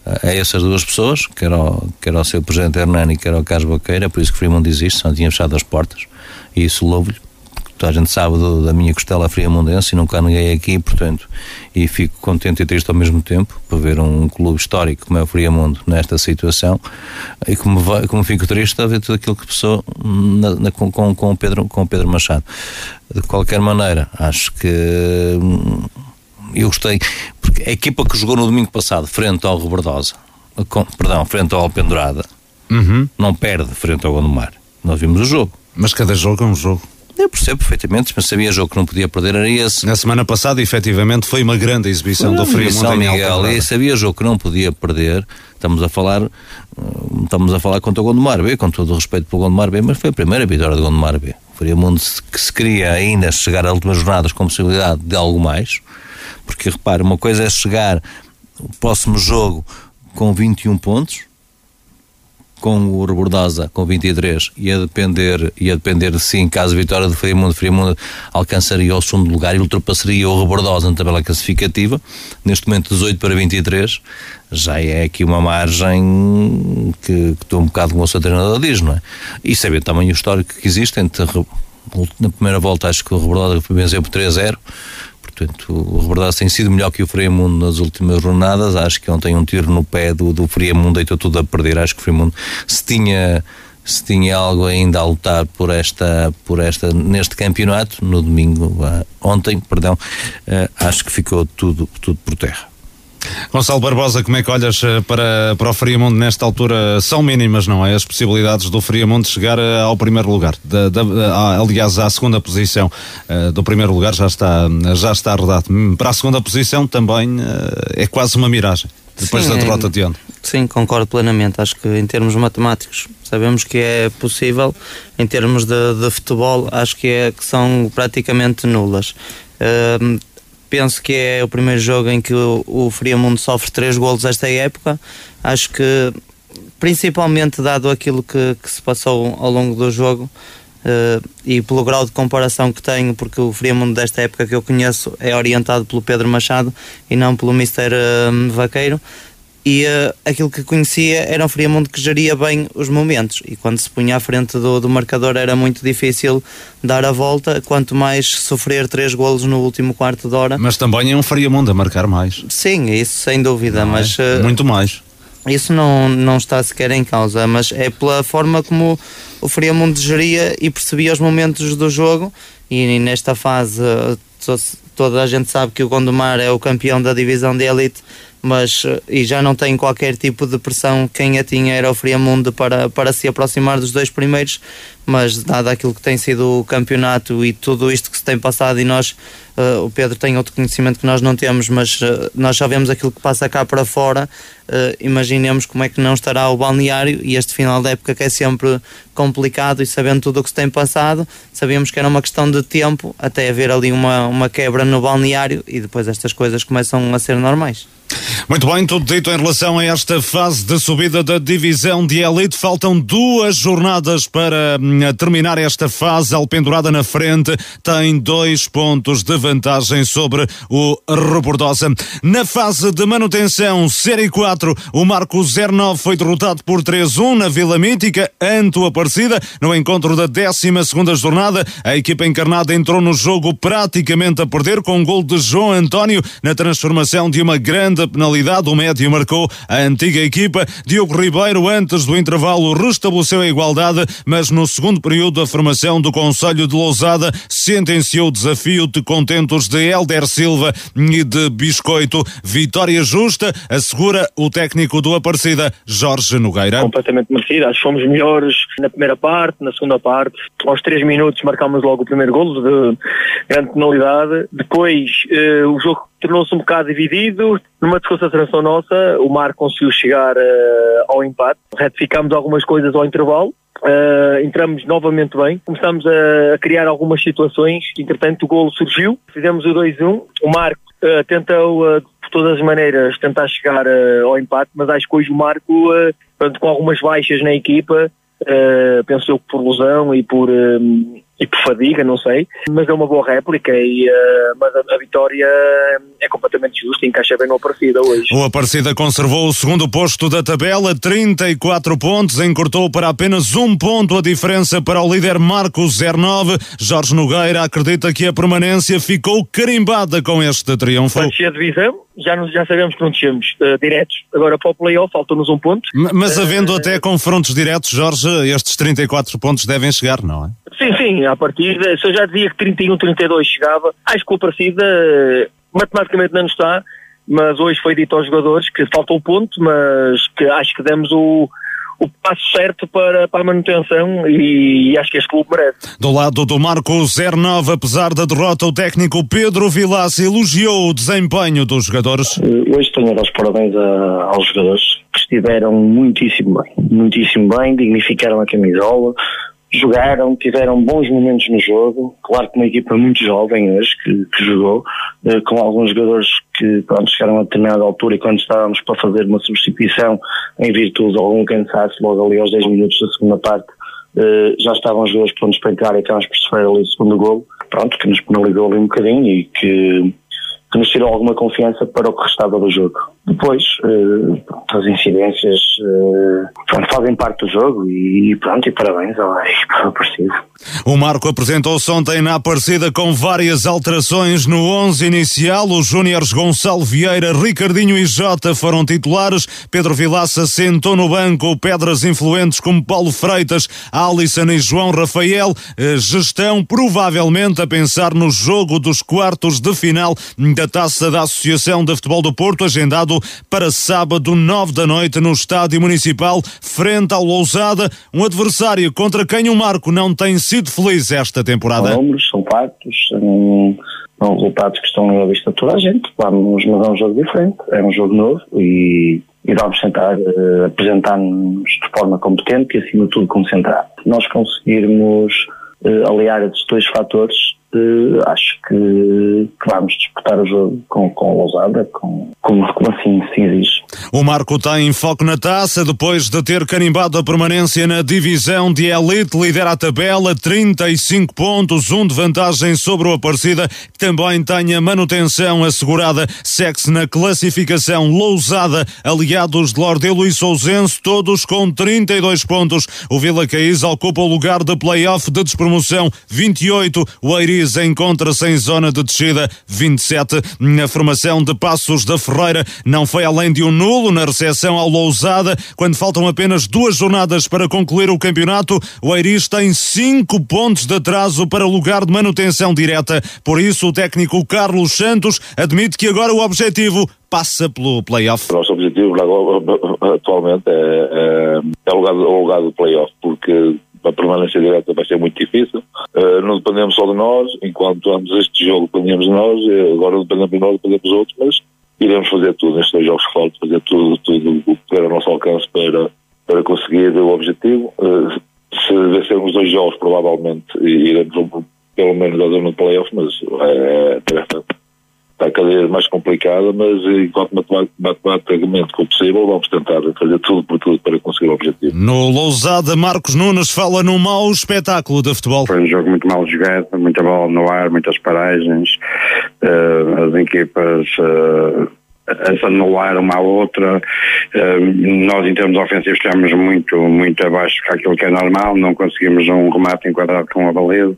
a essas duas pessoas, quer ao, quer ao seu presidente Hernani, quer ao Carlos Boqueira, por isso que o Friamundo existe, não tinha fechado as portas, e isso louvo-lhe toda a gente sabe do, da minha costela fria mundense e nunca neguei aqui, portanto, e fico contente e triste ao mesmo tempo por ver um clube histórico como é o Friamundo nesta situação e como, vai, como fico triste a ver tudo aquilo que passou na, na, com, com, com, o Pedro, com o Pedro Machado. De qualquer maneira, acho que hum, eu gostei, porque a equipa que jogou no domingo passado frente ao Roberdosa, com, perdão, frente ao Alpendurada, uhum. não perde frente ao Gondomar. Nós vimos o jogo. Mas cada jogo é um jogo. Eu percebo perfeitamente, mas sabia jogo que não podia perder era esse. Na semana passada, efetivamente, foi uma grande exibição do Frio São Miguel e sabia jogo que não podia perder. Estamos a falar, estamos a falar contra o Gondomar B, com todo o respeito pelo Gondomar B, mas foi a primeira vitória do Gondomar B. O Mundo que se queria ainda chegar às últimas jornadas com possibilidade de algo mais, porque repare, uma coisa é chegar o próximo jogo com 21 pontos, com o Rebordosa com 23 e a depender, e a depender sim, caso vitória do Friamundo, Friamundo alcançaria o segundo lugar e ultrapassaria o Rebordosa na tabela classificativa, neste momento 18 para 23, já é aqui uma margem que, que estou um bocado como o seu treinador diz, não é? E saber também o histórico que existe entre na primeira volta acho que o Rebordosa venceu por 3-0 Portanto, o Rebordaço tem sido melhor que o Friamundo nas últimas jornadas. Acho que ontem um tiro no pé do, do Friamundo deitou tudo a perder. Acho que o Friamundo, se tinha, se tinha algo ainda a lutar por esta, por esta, neste campeonato, no domingo, ontem, perdão, uh, acho que ficou tudo, tudo por terra. Gonçalo Barbosa, como é que olhas eh, para, para o Friamundo nesta altura? São mínimas, não é? As possibilidades do Friamundo chegar eh, ao primeiro lugar. Da, da, aliás, à segunda posição uh, do primeiro lugar já está, já está arredado. Hum, para a segunda posição também uh, é quase uma miragem. Depois Sim, da derrota de ontem. Sim, concordo plenamente. Acho que em termos matemáticos sabemos que é possível. Em termos de, de futebol, acho que, é, que são praticamente nulas. Uh, penso que é o primeiro jogo em que o, o Friamundo sofre três golos esta época. Acho que, principalmente dado aquilo que, que se passou ao longo do jogo, uh, e pelo grau de comparação que tenho, porque o Friamundo desta época que eu conheço é orientado pelo Pedro Machado e não pelo Mister uh, Vaqueiro, e uh, aquilo que conhecia era um Friamundo que geria bem os momentos e quando se punha à frente do, do marcador era muito difícil dar a volta, quanto mais sofrer três golos no último quarto de hora. Mas também é um Friamundo a marcar mais. Sim, isso sem dúvida, não mas... É? Uh, muito mais. Isso não, não está sequer em causa, mas é pela forma como o Friamundo geria e percebia os momentos do jogo e nesta fase toda a gente sabe que o Gondomar é o campeão da divisão de elite mas e já não tem qualquer tipo de pressão. Quem a tinha era o Friamundo para, para se aproximar dos dois primeiros, mas dado aquilo que tem sido o campeonato e tudo isto que se tem passado, e nós, uh, o Pedro tem outro conhecimento que nós não temos, mas uh, nós só vemos aquilo que passa cá para fora. Uh, imaginemos como é que não estará o balneário e este final da época que é sempre complicado e sabendo tudo o que se tem passado, sabíamos que era uma questão de tempo até haver ali uma, uma quebra no balneário e depois estas coisas começam a ser normais. Muito bem, tudo dito em relação a esta fase de subida da divisão de elite. Faltam duas jornadas para hum, terminar esta fase. Alpendurada na frente tem dois pontos de vantagem sobre o Rebordosa. Na fase de manutenção, Série 4, o Marco 09 foi derrotado por 3-1 na Vila Mítica, Anto Aparecida. No encontro da 12 jornada, a equipa encarnada entrou no jogo praticamente a perder com um gol de João António na transformação de uma grande penalidade. O médio marcou a antiga equipa. Diogo Ribeiro, antes do intervalo, restabeleceu a igualdade, mas no segundo período a formação do Conselho de Lousada sentenciou o desafio de contentos de Helder Silva e de Biscoito. Vitória justa, assegura o técnico do Aparecida, Jorge Nogueira. Completamente merecida. Acho que fomos melhores na primeira parte, na segunda parte. Aos três minutos marcámos logo o primeiro golo de grande penalidade. Depois eh, o jogo tornou-se um bocado dividido. Numa desconcentração nossa, o Mar conseguiu chegar uh, ao empate. Retificámos algumas coisas ao intervalo. Uh, entramos novamente bem, começámos a, criar algumas situações, entretanto o golo surgiu, fizemos o 2-1, o Marco uh, tentou uh, de todas as maneiras tentar chegar ao empate, mas acho que hoje o Marco, pronto, com algumas baixas na equipa, pensou que por lesão e por e por fadiga, não sei, mas é uma boa réplica e uh, mas a, a, vitória é completamente justa e encaixa bem no Aparecida hoje. O Aparecida conservou o segundo posto da tabela, 34 pontos, encurtou para apenas um ponto a diferença para o líder Marcos 09. Jorge Nogueira acredita que a permanência ficou carimbada com este triunfo. A divisão, já, nos, já sabemos que não descemos uh, diretos. Agora para o playoff faltou-nos um ponto. Mas havendo uh, até confrontos diretos, Jorge, estes 34 pontos devem chegar, não é? Sim, sim, a partida, se eu já dizia que 31, 32 chegava, acho que a partida eh, matematicamente não está, mas hoje foi dito aos jogadores que falta um ponto, mas que acho que demos o, o passo certo para, para a manutenção e, e, acho que este clube merece. Do lado do Marco 09, apesar da derrota, o técnico Pedro Vilas elogiou o desempenho dos jogadores. Eh, hoje tenho a dar os parabéns a, aos jogadores que estiveram muitíssimo bem, muitíssimo bem, dignificaram a camisola, jogaram, tiveram bons momentos no jogo. Claro que uma equipa muito jovem hoje que, que jogou, eh, com alguns jogadores que pronto, chegaram a determinada altura e quando estávamos para fazer uma substituição em virtude de algum cansaço logo ali aos 10 minutos da segunda parte, eh, já estavam os jogadores prontos para entrar e acabamos por sofrer ali o segundo gol. Pronto, que nos penalizou ali um bocadinho e que que nos tirou alguma confiança para o que restava do jogo. Depois, uh, as incidências uh, pronto, fazem parte do jogo e, pronto, e parabéns à equipa Aparecida. O Marco apresentou-se ontem na Aparecida com várias alterações no 11 inicial. Os Júniores Gonçalo Vieira, Ricardinho e Jota foram titulares. Pedro Vilaça sentou no banco pedras influentes como Paulo Freitas, Alisson e João Rafael. Eh, gestão provavelmente a pensar no jogo dos quartos de final da Taça da Associação de Futebol do Porto, agendado marcado para sábado, nove da noite, no Estádio Municipal, frente ao Lousada, um adversário contra quem o Marco não tem sido feliz esta temporada. São números, são factos, são, são resultados que estão à vista de toda a gente. Vamos, mas é um jogo diferente, é um jogo novo e, e vamos tentar uh, apresentar-nos de forma competente e, acima de tudo, concentrado. Se nós conseguirmos uh, aliar esses dois fatores, uh, acho que, que, vamos disputar o jogo com, com ousada, com, como, como assim se exige. O Marco tem foco na taça depois de ter carimbado a permanência na divisão de elite, lidera a tabela, 35 pontos, um de vantagem sobre o Aparecida, que também tem a manutenção assegurada, segue-se na classificação lousada, aliados de Lordelo e Sousense, todos com 32 pontos. O Vila Caís ocupa o lugar de play-off de despromoção, 28, o Eiris encontra-se em zona de descida, 27. Na formação de Passos da Ferreira não foi além de um nulo na recepção ao Lousada, quando faltam apenas duas jornadas para concluir o campeonato. O Eiris tem cinco pontos de atraso para lugar de manutenção direta. Por isso, o técnico Carlos Santos admite que agora o objetivo passa pelo playoff. O nosso objetivo atualmente é, é, é o lugar, o lugar do playoff, porque a permanência direta vai ser muito difícil. Uh, não dependemos só de nós, enquanto antes este jogo dependíamos de nós, agora não dependemos de nós, dependemos dos outros, mas iremos fazer tudo nestes dois jogos que faltam, fazer tudo, tudo o que der ao nosso alcance para, para conseguir o objetivo. Uh, se vencermos dois jogos, provavelmente iremos pelo menos à zona de playoff, mas é, é tarefa está cada vez mais complicada, mas enquanto matematicamente possível, vamos tentar fazer tudo por tudo para conseguir o objetivo. No Lousada, Marcos Nunes fala num mau espetáculo de futebol. Foi um jogo muito mal jogado, muita bola no ar, muitas paragens, uh, as equipas. A se anular uma à outra. nós, em termos ofensivos, estamos muito, muito abaixo daquilo que é normal, não conseguimos um remate enquadrado com a baliza.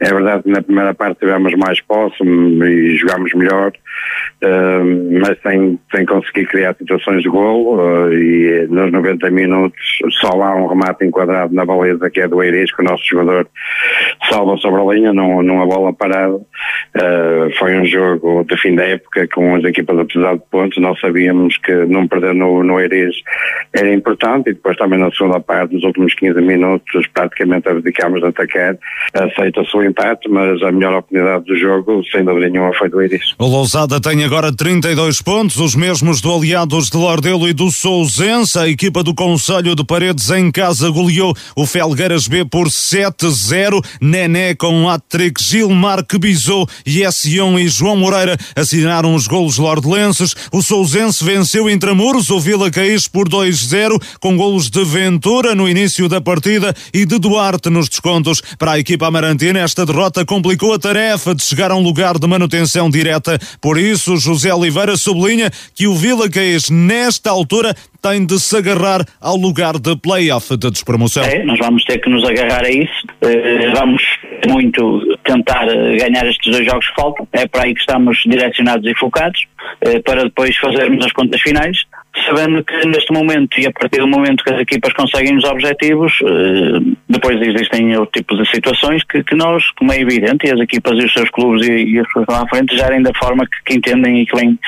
É verdade que na primeira parte tivemos mais posse e jogámos melhor, mas sem, sem conseguir criar situações de gol uh, e nos 90 minutos só há um remate enquadrado na baliza que é do Eiris, que o nosso jogador salva sobre a linha, não, não a bola parada. Uh, foi um jogo de fim da época com as equipas a precisar de pontos, nós sabíamos que não perder no, no Eiris era importante e depois também na segunda parte, nos últimos 15 minutos, praticamente abdicámos de atacar. Aceita-se o empate, mas a melhor oportunidade do jogo, sem dúvida nenhuma, foi do Eiris. O Lousada tem agora 32 pontos, os mesmos do Aliados de Lordelo e do Sousense. A equipa do Conselho de Paredes em casa goleou o Felgueiras B por 7-0. Nené com hat-trick, Gilmar Quebizou e Sion e João Moreira assinaram os golos lordelenses. O Sousense venceu Intramuros, o Vila Caís por 2-0, com golos de Ventura no início da partida e de Duarte nos descontos. Para a equipa amarantina, esta derrota complicou a tarefa de chegar a um lugar de manutenção direta. Por isso, José Oliveira sublinha que o Vila Caís, nesta altura, tem de se agarrar ao lugar de play-off de despromoção. É, nós vamos ter que nos agarrar a isso. Uh, vamos muito tentar eh, ganhar estes dois jogos que faltam. É para aí que estamos direcionados e focados, uh, para depois fazermos as contas finais sabendo que neste momento e a partir do momento que as equipas conseguem os objetivos, depois existem outro tipo de situações que, que, nós, como é evidente, e as equipas e os seus clubes e, e as pessoas lá à frente gerem da forma que, que entendem e que vêm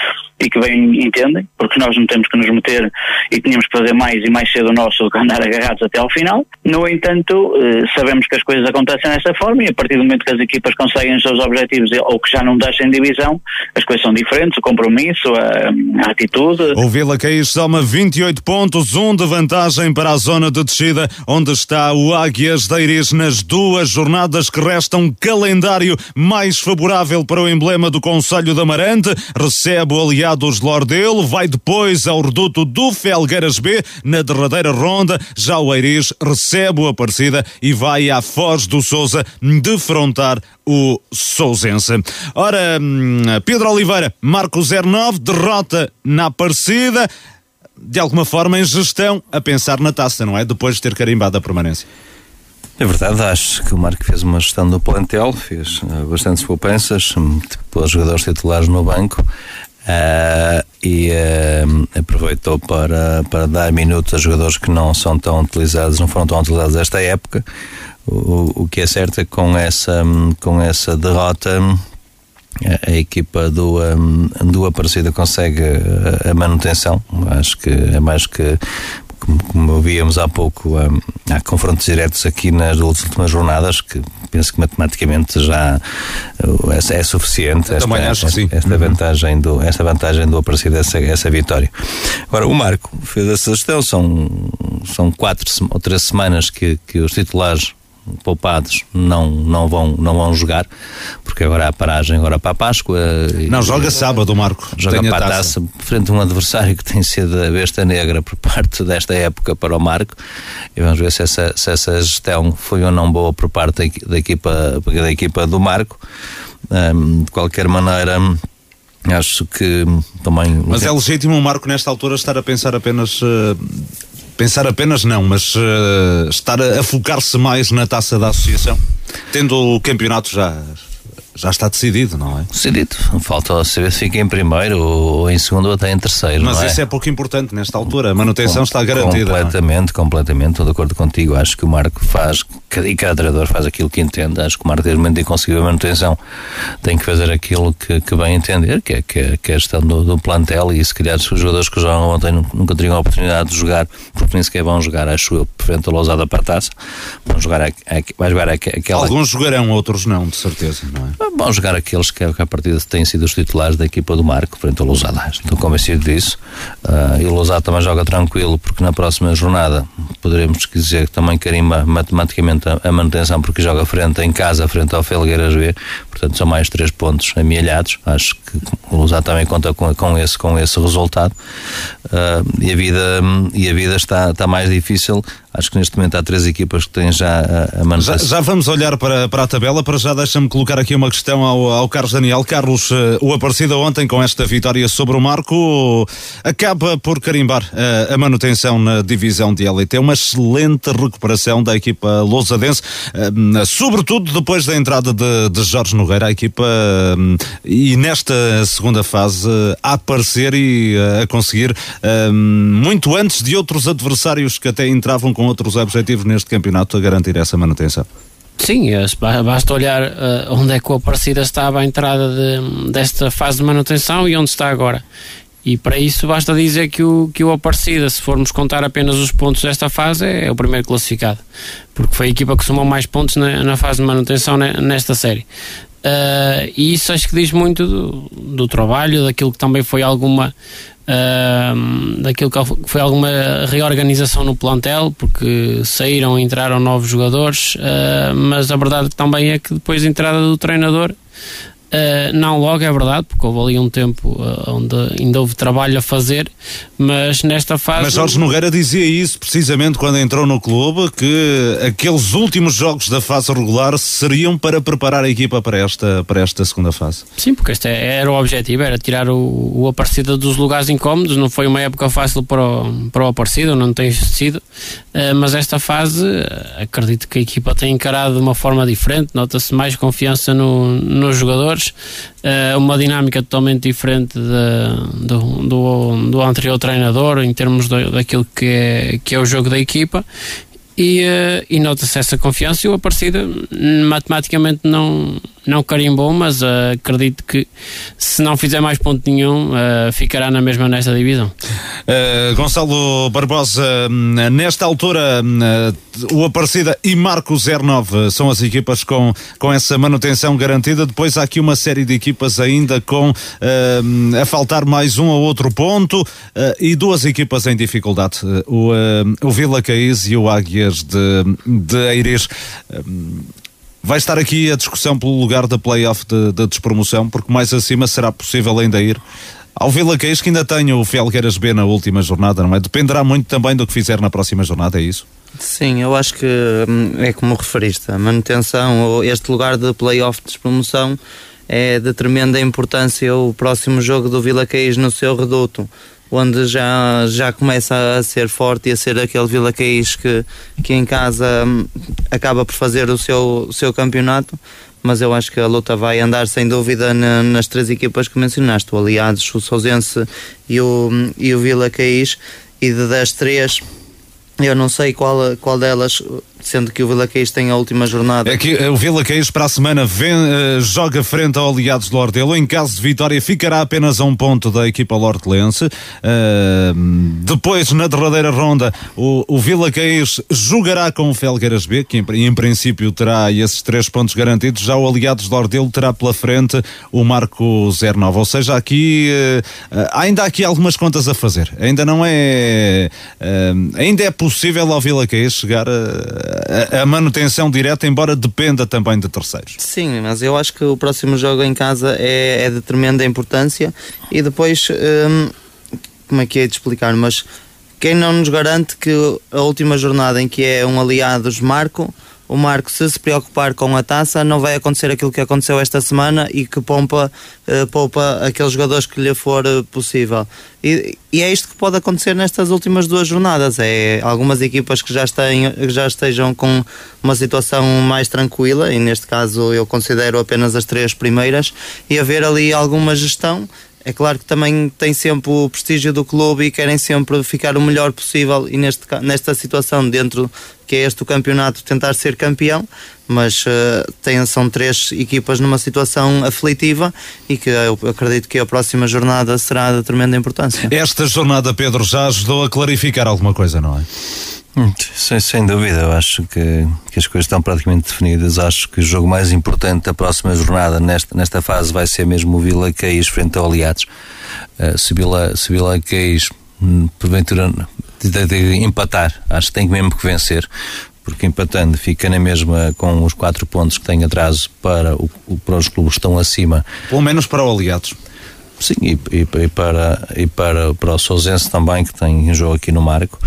e que bem entendem, porque nós não temos que nos meter e tínhamos que fazer mais e mais cedo o nosso do que andar agarrados até ao final. No entanto, eh, sabemos que as coisas acontecem dessa forma e a partir do momento que as equipas conseguem os seus objetivos ou que já não deixem divisão, as coisas são diferentes, o compromisso, a, a atitude. O Vila Caís soma 28 pontos, um de vantagem para a zona de descida, onde está o Águias da Iris nas duas jornadas que restam calendário mais favorável para o emblema do Conselho da Amarante, recebe o aliado Aliados de Lordelo, vai depois ao reduto do Felgueiras B na derradeira ronda. Já o Eiris recebe o Aparecida e vai à Foz do Souza defrontar o Sousense. Ora, hum, Pedro Oliveira, Marco 09, derrota na Aparecida. De alguma forma, em gestão, a pensar na taça, não é? Depois de ter carimbado a permanência. É verdade, acho que o Marco fez uma gestão do plantel, fez uh, bastantes poupanças, pelos jogadores titulares no banco. Uh, e uh, aproveitou para, para dar minutos a jogadores que não são tão utilizados, não foram tão utilizados esta época. O, o que é certo é que com essa, com essa derrota a, a equipa do, um, do Aparecida consegue a, a manutenção. Acho que é mais que como, víamos há pouco, há confrontos diretos aqui nas últimas jornadas que penso que matematicamente já uh, é, é suficiente esta, acho esta, esta uhum. vantagem do esta vantagem do Aparecida essa, essa vitória. Agora o Marco fez essa gestão são são quatro ou três semanas que, que os titulares poupados não, não, vão, não vão jogar, porque agora há paragem agora para a Páscoa. Não, joga sábado, Marco. Joga para a taça. taça, frente a um adversário que tem sido a besta negra por parte desta época para o Marco. E vamos ver se essa, se essa gestão foi ou não boa por parte da, da equipa, da equipa do Marco. Hum, de qualquer maneira. Acho que também. Mas é legítimo o Marco nesta altura estar a pensar apenas. eh, pensar apenas não, mas eh, estar a, a focar-se mais na taça da associação, tendo o campeonato já, já está decidido, não é? Decidido. Falta saber se fica em primeiro ou em segundo ou até em terceiro. Mas é? isso é pouco importante nesta altura, a manutenção Com- está garantida. é? Completamente, completamente, estou de acordo contigo. Acho que o Marco faz, e cada treinador faz aquilo que entende. Acho que o Marco, desde o momento em que conseguiu a manutenção, tem que fazer aquilo que, que bem entender, que é, que é, que é a gestão do, do plantel. E se calhar os jogadores que jogam ontem nu- nunca teriam a oportunidade de jogar, porque nem sequer vão jogar, acho eu, frente a Lousada para a taça, vão jogar, a, a, vai jogar a, aquela. Alguns jogarão, outros não, de certeza, não é? Vão jogar aqueles que, que a partida têm sido os titulares da equipa do Marco, frente ao Lousada. Estou convencido disso. Ah, e o Lousada também joga tranquilo, porque na próxima jornada poderemos dizer que também carimba matematicamente a, a manutenção, porque joga frente em casa, frente ao Felgueiras B. Portanto, são mais três pontos amealhados. Acho que o Lousada também conta com, com, esse, com esse resultado. Ah, e a vida, e a vida está, está mais difícil. Acho que neste momento há três equipas que têm já a, a Já, manutenção. já vamos olhar para, para a tabela, para já deixa-me colocar aqui uma questão ao, ao Carlos Daniel. Carlos, eh, o Aparecida ontem com esta vitória sobre o Marco acaba por carimbar eh, a manutenção na divisão de elite. É uma excelente recuperação da equipa lousadense, eh, sobretudo depois da entrada de, de Jorge Nogueira, a equipa e nesta segunda fase a aparecer e a conseguir muito antes de outros adversários que até entravam com outros objetivos neste campeonato a garantir essa manutenção. Sim, ba- basta olhar eh, onde é que o Aparecida estava à entrada de- desta fase de manutenção e onde está agora. E para isso basta dizer que o, que o Aparecida, se formos contar apenas os pontos desta fase, é o primeiro classificado. Porque foi a equipa que somou mais pontos na, na fase de manutenção ne- nesta série. Eh, e isso acho que diz muito do, do trabalho, daquilo que também foi alguma Daquilo que foi alguma reorganização no plantel, porque saíram e entraram novos jogadores, ah, mas a verdade também é que depois da entrada do treinador, ah, não logo é verdade, porque houve ali um tempo ah, onde ainda houve trabalho a fazer, mas nesta fase. Mas Jorge Nogueira dizia isso precisamente quando entrou no clube, que aqueles últimos jogos da fase regular seriam para preparar a equipa para esta, para esta segunda fase. Sim, porque este era o objetivo, era tirar o, o Aparecida dos lugares incómodos. Não foi uma época fácil para o, para o Aparecida, não tem sido, eh, mas esta fase acredito que a equipa tem encarado de uma forma diferente. Nota-se mais confiança no, nos jogadores, eh, uma dinâmica totalmente diferente de- do, do, do anterior treinador em termos da- daquilo que é, que é o jogo da equipa. E, eh, e nota-se essa confiança e o Aparecida hum, matematicamente não, não carimbou, mas eh, acredito que se não fizer mais ponto nenhum, eh, ficará na mesma nesta divisão. Uh, Gonçalo Barbosa, hum, nesta altura, hum, uh, o Aparecida e Marco 09 são as equipas com, com essa manutenção garantida. Depois há aqui uma série de equipas ainda com a faltar mais um ou outro ponto uh, e duas equipas em dificuldade: uh, o, uh, o Vila Caís e o Águias de, de Eiris. Vai estar aqui a discussão pelo lugar da playoff de, de despromoção, porque mais acima será possível ainda ir ao Vila Caís, que ainda tem o Felgueiras B na última jornada, não é? Dependerá muito também do que fizer na próxima jornada, é isso? Sim, eu acho que hum, é como referiste, a manutenção este lugar de playoff de despromoção é de tremenda importância o próximo jogo do Vila Caís no seu reduto, onde já, já começa a ser forte e a ser aquele Vila Caís que, que em casa hum, acaba por fazer o seu, o seu campeonato, mas eu acho que a luta vai andar sem dúvida na- nas três equipas que mencionaste, o Aliados, o Sousense e o, e o Vila Caís, e das três eu não sei qual, qual delas sendo que o Vila Caís tem a última jornada. É que o Vila Caís para a semana vem, uh, joga frente ao Aliados de Lordelo. Em caso de vitória, ficará apenas a um ponto da equipa lordelense. Uh, depois, na derradeira ronda, o, o Vila Caís jogará com o Felgueiras B, que em, em, princípio terá esses três pontos garantidos. Já o Aliados de Lordelo terá pela frente o Marco 09. Ou seja, aqui uh, ainda há aqui algumas contas a fazer. Ainda não é. ainda é possível ao Vila Caís chegar a a, a, manutenção direta, embora dependa também de terceiros. Sim, mas eu acho que o próximo jogo em casa é, é de tremenda importância e depois, hum, como é que é de explicar, mas quem não nos garante que a última jornada em que é um aliados Marco o Marco, se se preocupar com a taça, não vai acontecer aquilo que aconteceu esta semana e que pompa, uh, poupa aqueles jogadores que lhe for uh, possível. E, e, é isto que pode acontecer nestas últimas duas jornadas. É algumas equipas que já, têm, que já estejam com uma situação mais tranquila, e neste caso eu considero apenas as três primeiras, e haver ali alguma gestão é claro que também tem sempre o prestígio do clube e querem sempre ficar o melhor possível e neste, nesta situação dentro que é este o campeonato tentar ser campeão mas uh, tem, são três equipas numa situação aflitiva e que eu acredito que a próxima jornada será de tremenda importância. Esta jornada, Pedro, já ajudou a clarificar alguma coisa, não é? Sem, sem dúvida, eu acho que, que, as coisas estão praticamente definidas. Acho que o jogo mais importante da próxima jornada nesta, nesta fase vai ser mesmo o Vila Caís frente ao Aliados. Uh, se Vila, se Vila Caís, hum, porventura, de, de, de, empatar, acho que tem mesmo que vencer, porque empatando fica na mesma com os quatro pontos que tem atraso para, o, para os clubes que estão acima. Pelo menos para o Aliados. Sim, e, e, e, para, e para, para o Sousense também, que tem um jogo aqui no Marco.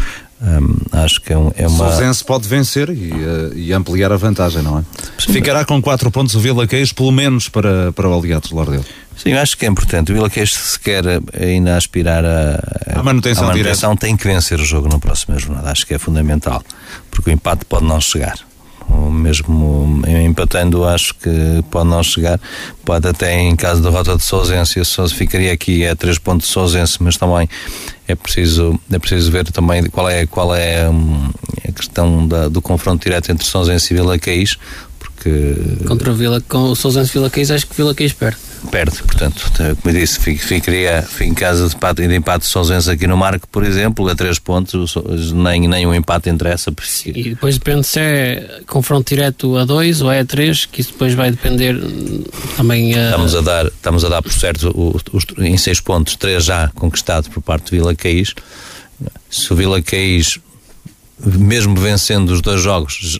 Um, acho que é, um, é uma. Sousense pode vencer e, uh, e, ampliar a vantagem, não é? Sim, Ficará com 4 pontos o Vila Queijo, pelo menos para, para o Aliados de Lordelo. Sim, acho que é importante. O Vila Queijo, se quer ainda aspirar a, a manutenção, a manutenção tem que vencer o jogo na próxima jornada. Acho que é fundamental, porque o empate pode não chegar mesmo empatando acho que pode não chegar. Pode até em caso de derrota de Sousense só ficaria aqui a 3 pontos de Sousense mas também é preciso é preciso ver também qual é qual é hum, a questão da, do confronto direto entre Sousense e Vila Caís porque contra o Vila com o Sousense Vila Caís acho que Vila Caís perde perde, portanto, como eu disse, ficaria em casa de empate, de empate Sousense aqui no Marco, por exemplo, a três pontos, nem, nem um empate interessa. Porque... E depois depende se é confronto direto a dois ou é a três, que isso depois vai depender também a... Estamos a dar, estamos a dar por certo os, em seis pontos, três já conquistados por parte do Vila Caís. Se o Vila Caís, mesmo vencendo os dois jogos,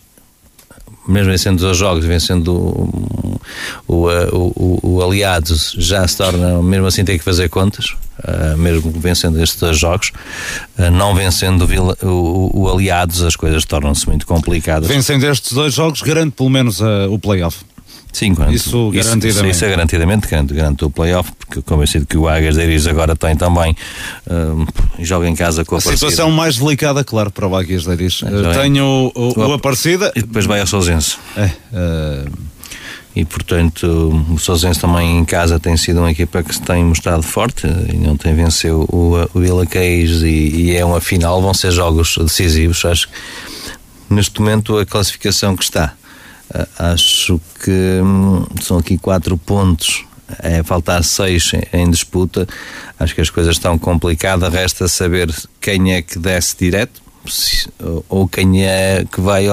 mesmo vencendo os jogos, vencendo o, o, o, o, Aliados, já se torna, mesmo assim tem que fazer contas, uh, mesmo vencendo estes dois jogos, uh, não vencendo o, Aliados, as coisas tornam-se muito complicadas. Vencendo estes dois jogos, garante pelo menos uh, o playoff. Sim, quando, isso, garantidamente. Isso, isso é garantidamente garante o playoff, porque convencido que o Águias de Iris agora tem também uh, joga em casa com a, a situação mais delicada, claro, para o Águias de Iris. Uh, tenho o, o, o Aparecida e depois vai ao Sousense. É, uh... E portanto, o Sousense também em casa tem sido uma equipa que se tem mostrado forte e ontem venceu o, o Vila Caís e, e é uma final, vão ser jogos decisivos. Acho que neste momento a classificação que está acho que hum, são aqui quatro pontos. É faltar seis em disputa. Acho que as coisas estão complicadas. Resta saber quem é que desce direto ou quem é que vai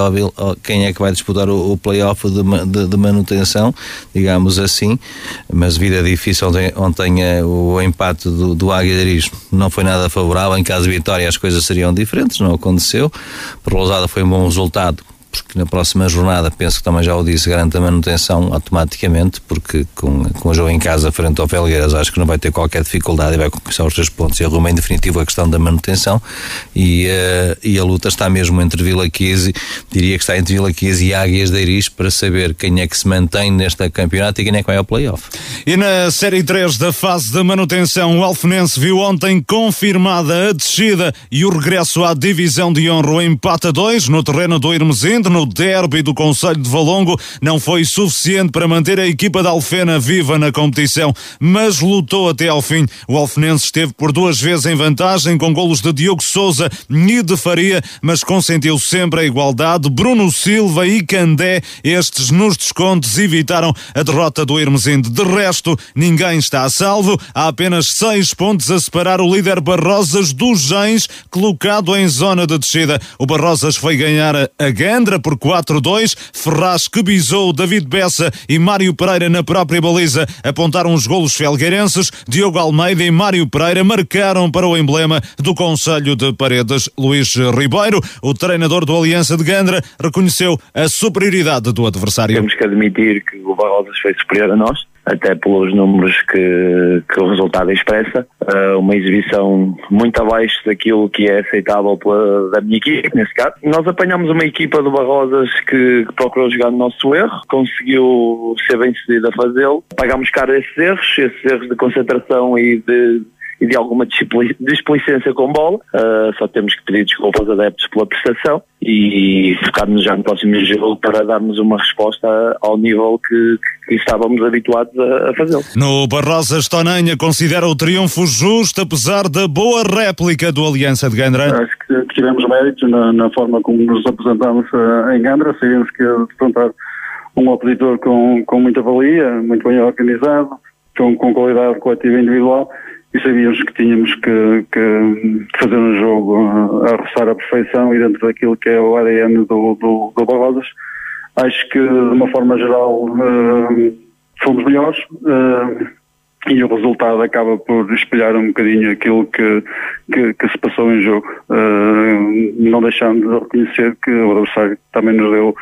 quem é que vai disputar o, o playoff de, manutenção digamos assim. Mas vida difícil ontem, é o empate do, do não foi nada favorável. Em caso de vitória as coisas seriam diferentes não aconteceu. Por Lousada foi um bom resultado porque na próxima jornada, penso que também já o disse, garante a manutenção automaticamente, porque com, com o jogo em casa frente ao Felgueiras acho que não vai ter qualquer dificuldade e vai conquistar os três pontos. E arruma em definitivo a questão da manutenção. E, uh, e a luta está mesmo entre Vila Quise, diria que está entre Vila Quise e Águias de Iris para saber quem é que se mantém neste campeonato e quem é que vai ao playoff. E na Série 3 da fase de manutenção, o Alfenense viu ontem confirmada a descida e o regresso à divisão de honra, o empate a dois no terreno do Irmesim no derby do Conselho de Valongo, não foi suficiente para manter a equipa da Alfena viva na competição, mas lutou até ao fim. O Alfenense esteve por duas vezes em vantagem com golos de Diogo Souza e de Faria, mas consentiu sempre a igualdade. Bruno Silva e Candé, estes nos descontos, evitaram a derrota do Hermesinde. De resto, ninguém está a salvo. Há apenas seis pontos a separar o líder Barrosas dos Gens, colocado em zona de descida. O Barrosas foi ganhar a Por 4-2. Ferraz que bisou David Bessa e Mário Pereira na própria baliza apontaram os golos felgueirenses. Diogo Almeida e Mário Pereira marcaram para o emblema do Conselho de Paredes. Luís Ribeiro, o treinador do Aliança de Gandra, reconheceu a superioridade do adversário. Temos que admitir que o Barrosas foi superior a nós até pelos números que, que o resultado expressa. Uh, uma exibição muito abaixo daquilo que é aceitável pela, da minha equipe, nesse caso. Nós apanhamos uma equipa do Barrosas que, que procurou jogar no nosso erro, conseguiu ser bem sucedido a fazê-lo. Pagámos caro esses erros, esses erros de concentração e de e de alguma displicência com bola. Uh, só temos que pedir desculpas aos adeptos pela prestação e focar-nos já no próximo jogo para darmos uma resposta ao nível que, que estávamos habituados a, a fazê-lo. No Barrosas Tonanha considera o triunfo justo, apesar da boa réplica do Aliança de Gandra? Acho que, tivemos mérito na, na, forma como nos apresentamos uh, em Gandra, sabíamos que defrontar um opositor com, com muita valia, muito bem organizado, com, com qualidade coletiva e individual e sabíamos que tínhamos que, que, fazer um jogo a roçar a perfeição e dentro daquilo que é o ADN do, do, do Barrosas. Acho que, de uma forma geral, uh, fomos melhores uh, e o resultado acaba por espelhar um bocadinho aquilo que, que, que se passou em jogo. Uh, não deixando de reconhecer que o adversário também nos deu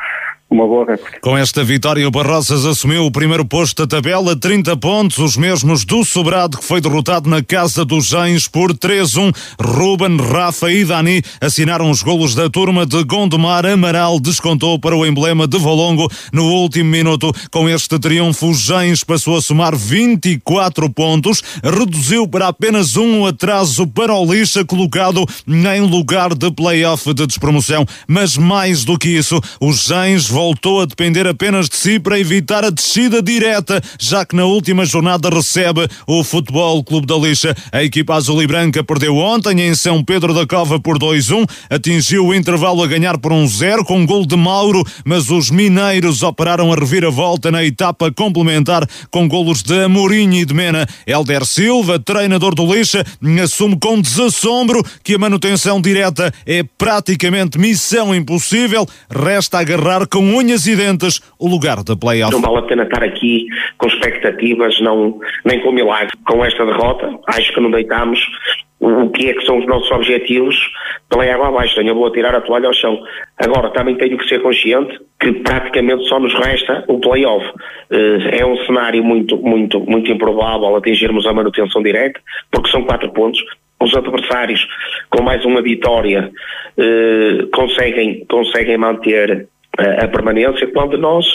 uma boa réplica. Com esta vitória, o Barrosas assumiu o primeiro posto da tabela, 30 pontos, os mesmos do Sobrado, que foi derrotado na casa dos Gens por 3-1. Ruben, Rafa e Dani assinaram os golos da turma de Gondomar. Amaral descontou para o emblema de Valongo no último minuto. Com este triunfo, Gens passou a somar 24 pontos, reduziu para apenas um atraso para o Lixa, colocado em lugar de play-off de despromoção. Mas mais do que isso, os Gens voltou a depender apenas de si para evitar a descida direta, já que na última jornada recebe o Futebol Clube da Lixa. A equipa azul e branca perdeu ontem em São Pedro da Cova por 2-1, atingiu o intervalo a ganhar por 1-0 um com um gol de Mauro, mas os mineiros operaram a reviravolta na etapa complementar com golos de Amorim e de Mena. Helder Silva, treinador do Lixa, assume com desassombro que a manutenção direta é praticamente missão impossível, resta agarrar com unhas e dentes o lugar da playoff. Não vale a pena estar aqui com expectativas, não, nem com milagre. Com esta derrota, acho que não deitamos o que é que são os nossos objetivos pela água abaixo. Tenho vou tirar a toalha ao chão. Agora, também tenho que ser consciente que praticamente só nos resta o play-off. Eh, é um cenário muito, muito, muito improvável atingirmos a manutenção direta, porque são quatro pontos. Os adversários, com mais uma vitória, eh, conseguem, conseguem manter a permanência, quando nós,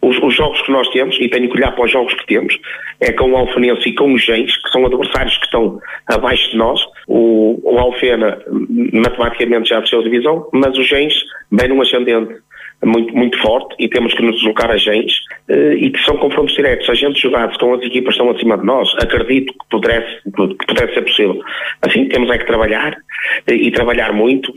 os, os, jogos que nós temos, e tenho que olhar para os jogos que temos, é com o Alfenense e com os Gens, que são adversários que estão abaixo de nós. O, o Alfena matematicamente já desceu a divisão, mas os Gens vem num ascendente muito, muito forte e temos que nos deslocar a Gens eh, e que são confrontos diretos. A gente jogasse com as equipas estão acima de nós, acredito que pudesse, que pudesse ser possível. Assim, temos é que trabalhar eh, e trabalhar muito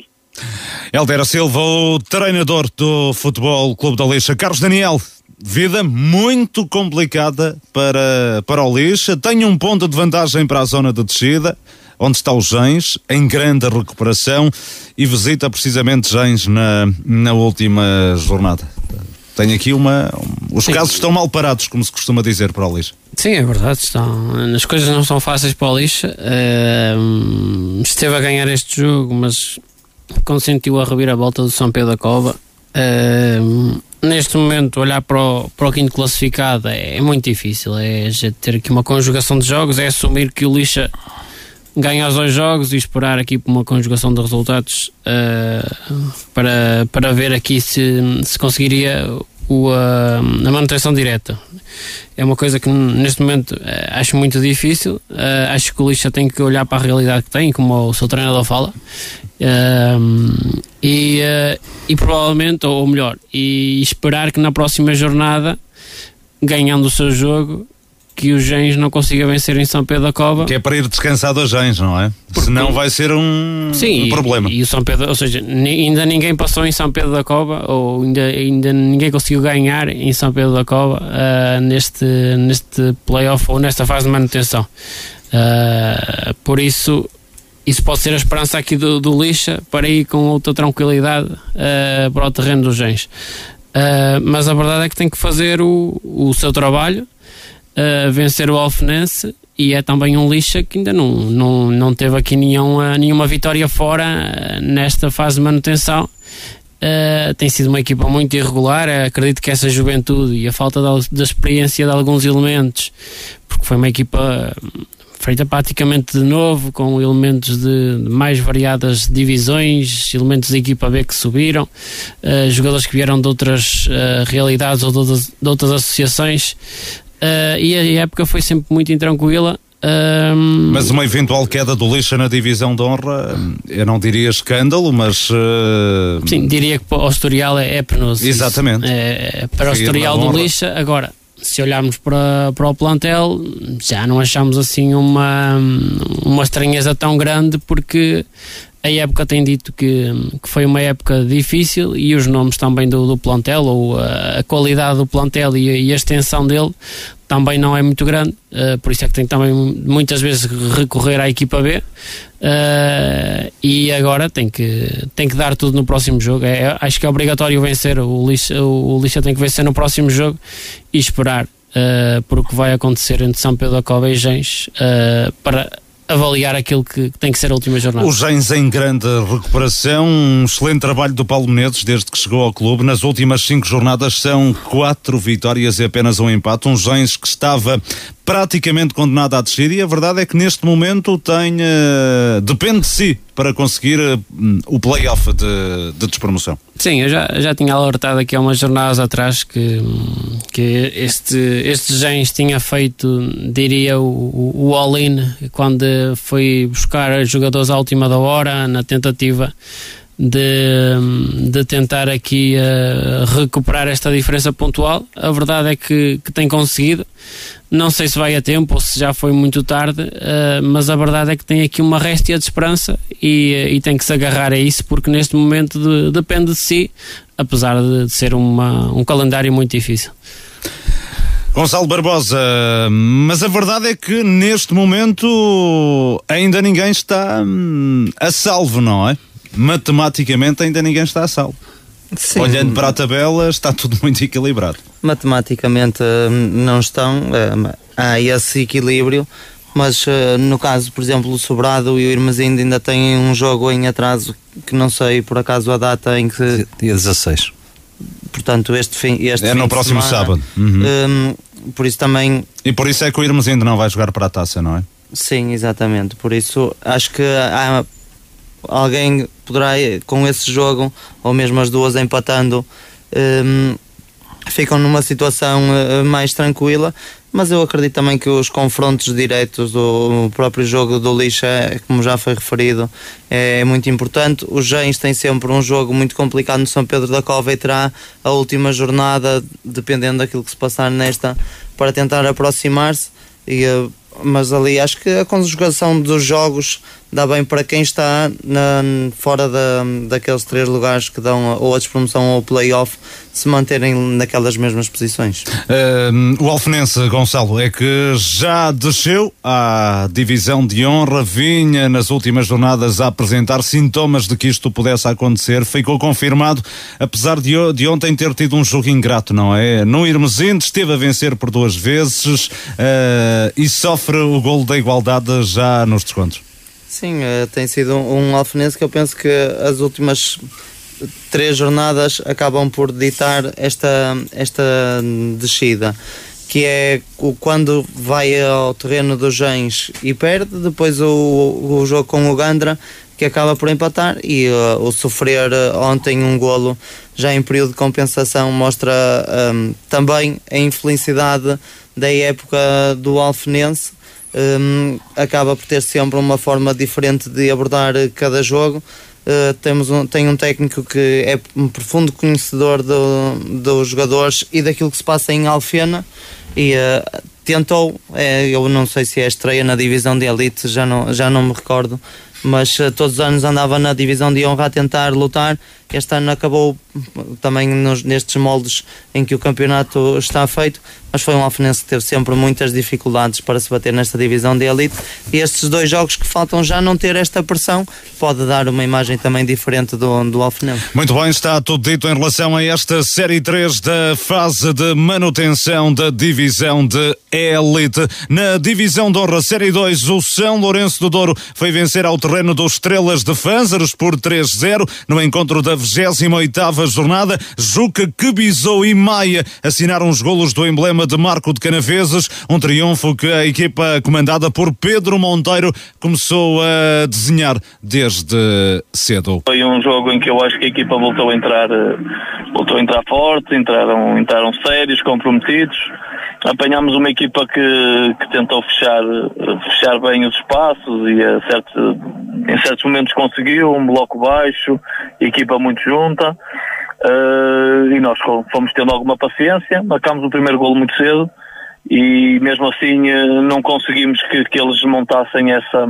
Helder Silva, o treinador do Futebol Clube da Lixa. Carlos Daniel, vida muito complicada para, para o Lixa. Tem um ponto de vantagem para a zona de descida, onde está o Gens, em grande recuperação, e visita precisamente Gens na, na última jornada. Tem aqui uma. Os Sim. casos estão mal parados, como se costuma dizer para o Lixa. Sim, é verdade. Estão, as coisas não são fáceis para o Lixa. Uh, esteve a ganhar este jogo, mas consentiu a reviravolta do São Pedro da Cova. Uh, neste momento, olhar para o, para o quinto classificado é, é muito difícil. É ter aqui uma conjugação de jogos, é assumir que o Lixa ganha os dois jogos e esperar aqui por uma conjugação de resultados uh, para, para ver aqui se, se conseguiria o, a, a manutenção direta. É uma coisa que neste momento uh, acho muito difícil. Uh, acho que o Lixa tem que olhar para a realidade que tem, como o seu treinador fala, uh, E, uh, e provavelmente, ou melhor, e esperar que na próxima jornada, ganhando o seu jogo, que o Gens não consiga vencer em São Pedro da Cova. Que é para ir descansado a Gens, não é? Porque, Senão vai ser um, sim, um problema. E, e, o São Pedro, ou seja, ainda ninguém passou em São Pedro da Cova, ou ainda, ainda ninguém conseguiu ganhar em São Pedro da Cova uh, neste, neste playoff ou nesta fase de manutenção. Uh, por isso, isso pode ser a esperança aqui do, do Lixa para ir com outra tranquilidade uh, para o terreno dos Gens. mas a verdade é que tem que fazer o, o seu trabalho uh, vencer o Alfenense e é também um lixa que ainda não, não, não teve aqui nenhuma, nenhuma vitória fora uh, nesta fase de manutenção. Uh, tem sido uma equipa muito irregular. acredito que essa juventude e a falta da, experiência de alguns elementos, porque foi uma equipa feita praticamente de novo, com elementos de, de mais variadas divisões, elementos de equipa B que subiram, uh, jogadores que vieram de outras uh, realidades ou de de outras associações, Uh, e a época foi sempre muito intranquila. Um... Mas uma eventual queda do Lixa na divisão de honra, eu não diria escândalo, mas. Uh... Sim, diria que o historial é, é penoso. Exatamente. É, para o historial do Lixa, agora, se olharmos para, para o plantel, já não achamos assim uma, uma estranheza tão grande, porque a época tem dito que, que foi uma época difícil e os nomes também do, do plantel, ou a, a, qualidade do plantel e a, e a, extensão dele também não é muito grande, uh, por isso é que tem também muitas vezes recorrer à equipa B uh, e agora tem que, tem que dar tudo no próximo jogo. É, acho que é obrigatório vencer, o Lixa, o, o Lixa tem que vencer no próximo jogo e esperar uh, por o que vai acontecer entre São Pedro da Cova e Gens para avaliar aquilo que tem que ser a última jornada. O Gens em grande recuperação, um excelente trabalho do Paulo Menezes desde que chegou ao clube. Nas últimas cinco jornadas são quatro vitórias e apenas um empate. Um Gens que estava praticamente condenado à descida e a verdade é que neste momento tem, uh, depende de si para conseguir uh, o playoff de, de despromoção. Sim, eu já, já tinha alertado aqui há umas jornadas atrás que, que este, este Gens tinha feito, diria, o, o all-in quando foi buscar jogadores à última da hora na tentativa de, de tentar aqui uh, recuperar esta diferença pontual. A verdade é que, que tem conseguido. Não sei se vai a tempo ou se já foi muito tarde, uh, mas a verdade é que tem aqui uma réstia de esperança e, e tem que se agarrar a isso porque neste momento de, depende de si, apesar de, de ser uma, um calendário muito difícil. Gonçalo Barbosa, mas a verdade é que neste momento ainda ninguém está hum, a salvo, não é? Matematicamente ainda ninguém está a salvo. Sim. Olhando para a tabela, está tudo muito equilibrado. Matematicamente hum, não estão, hum, há esse equilíbrio, mas hum, no caso, por exemplo, o Sobrado e o Irmezindo ainda têm um jogo em atraso que não sei por acaso a data em que. Dia 16. Portanto, este fim. Este é fim no próximo semana, sábado. Uhum. por isso também. E por isso é que o Irmezindo não vai jogar para a taça, não é? Sim, exatamente. Por isso acho que há alguém poderá, com esse jogo, ou mesmo as duas empatando, um, ficam numa situação uh, mais tranquila. Mas eu acredito também que os confrontos diretos do próprio jogo do Lixa, como já foi referido, é muito importante. Os Gens têm sempre um jogo muito complicado no São Pedro da Cova e terá a última jornada, dependendo daquilo que se passar nesta, para tentar aproximar-se. E, uh, mas ali acho que a conjugação dos jogos dá bem para quem está na, fora da, daqueles três lugares que dão ou a despromoção ou o playoff se manterem naquelas mesmas posições. Uh, o Alfenense, Gonçalo, é que já desceu à divisão de honra, vinha nas últimas jornadas a apresentar sintomas de que isto pudesse acontecer, ficou confirmado, apesar de, de ontem ter tido um jogo ingrato, não é? No Irmesinde esteve a vencer por duas vezes uh, e sofre o golo da igualdade já nos descontos. Sim, uh, tem sido um, alfenense que eu penso que as últimas três jornadas acabam por ditar esta, esta descida que é quando vai ao terreno dos Gens e perde, depois o, o jogo com o Gandra que acaba por empatar e uh, o sofrer uh, ontem um golo já em período de compensação mostra um, também a infelicidade da época do Alfenense um, acaba por ter sempre uma forma diferente de abordar cada jogo Uh, temos um, tem um técnico que é um profundo conhecedor do, dos jogadores e daquilo que se passa em Alfena e uh, tentou, é, eu não sei se é estreia na divisão de elite, já não, já não me recordo, mas uh, todos os anos andava na divisão de honra a tentar lutar. Este ano acabou também nos, nestes moldes em que o campeonato está feito, mas foi um Alfenense que teve sempre muitas dificuldades para se bater nesta divisão de elite e estes dois jogos que faltam já não ter esta pressão pode dar uma imagem também diferente do, do Alfenense. Muito bem, está tudo dito em relação a esta Série 3 da fase de manutenção da divisão de elite. Na divisão de honra Série 2, o São Lourenço do Douro foi vencer ao terreno dos Estrelas de Fânzaros por 3-0 no encontro da 28ª jornada. Juca, Quebizou e Maia assinaram os golos do emblema de Marco de Canaveses, um triunfo que a equipa comandada por Pedro Monteiro começou a desenhar desde cedo. Foi um jogo em que eu acho que a equipa voltou a entrar, eh, voltou a entrar forte, entraram, entraram sérios, comprometidos. Apanhámos uma equipa que, que tentou fechar, fechar bem os espaços e a certo, em certos momentos conseguiu, um bloco baixo, equipa muito junta. Uh, e nós fomos tendo alguma paciência, marcámos o primeiro golo muito cedo e mesmo assim uh, não conseguimos que, que eles montassem essa,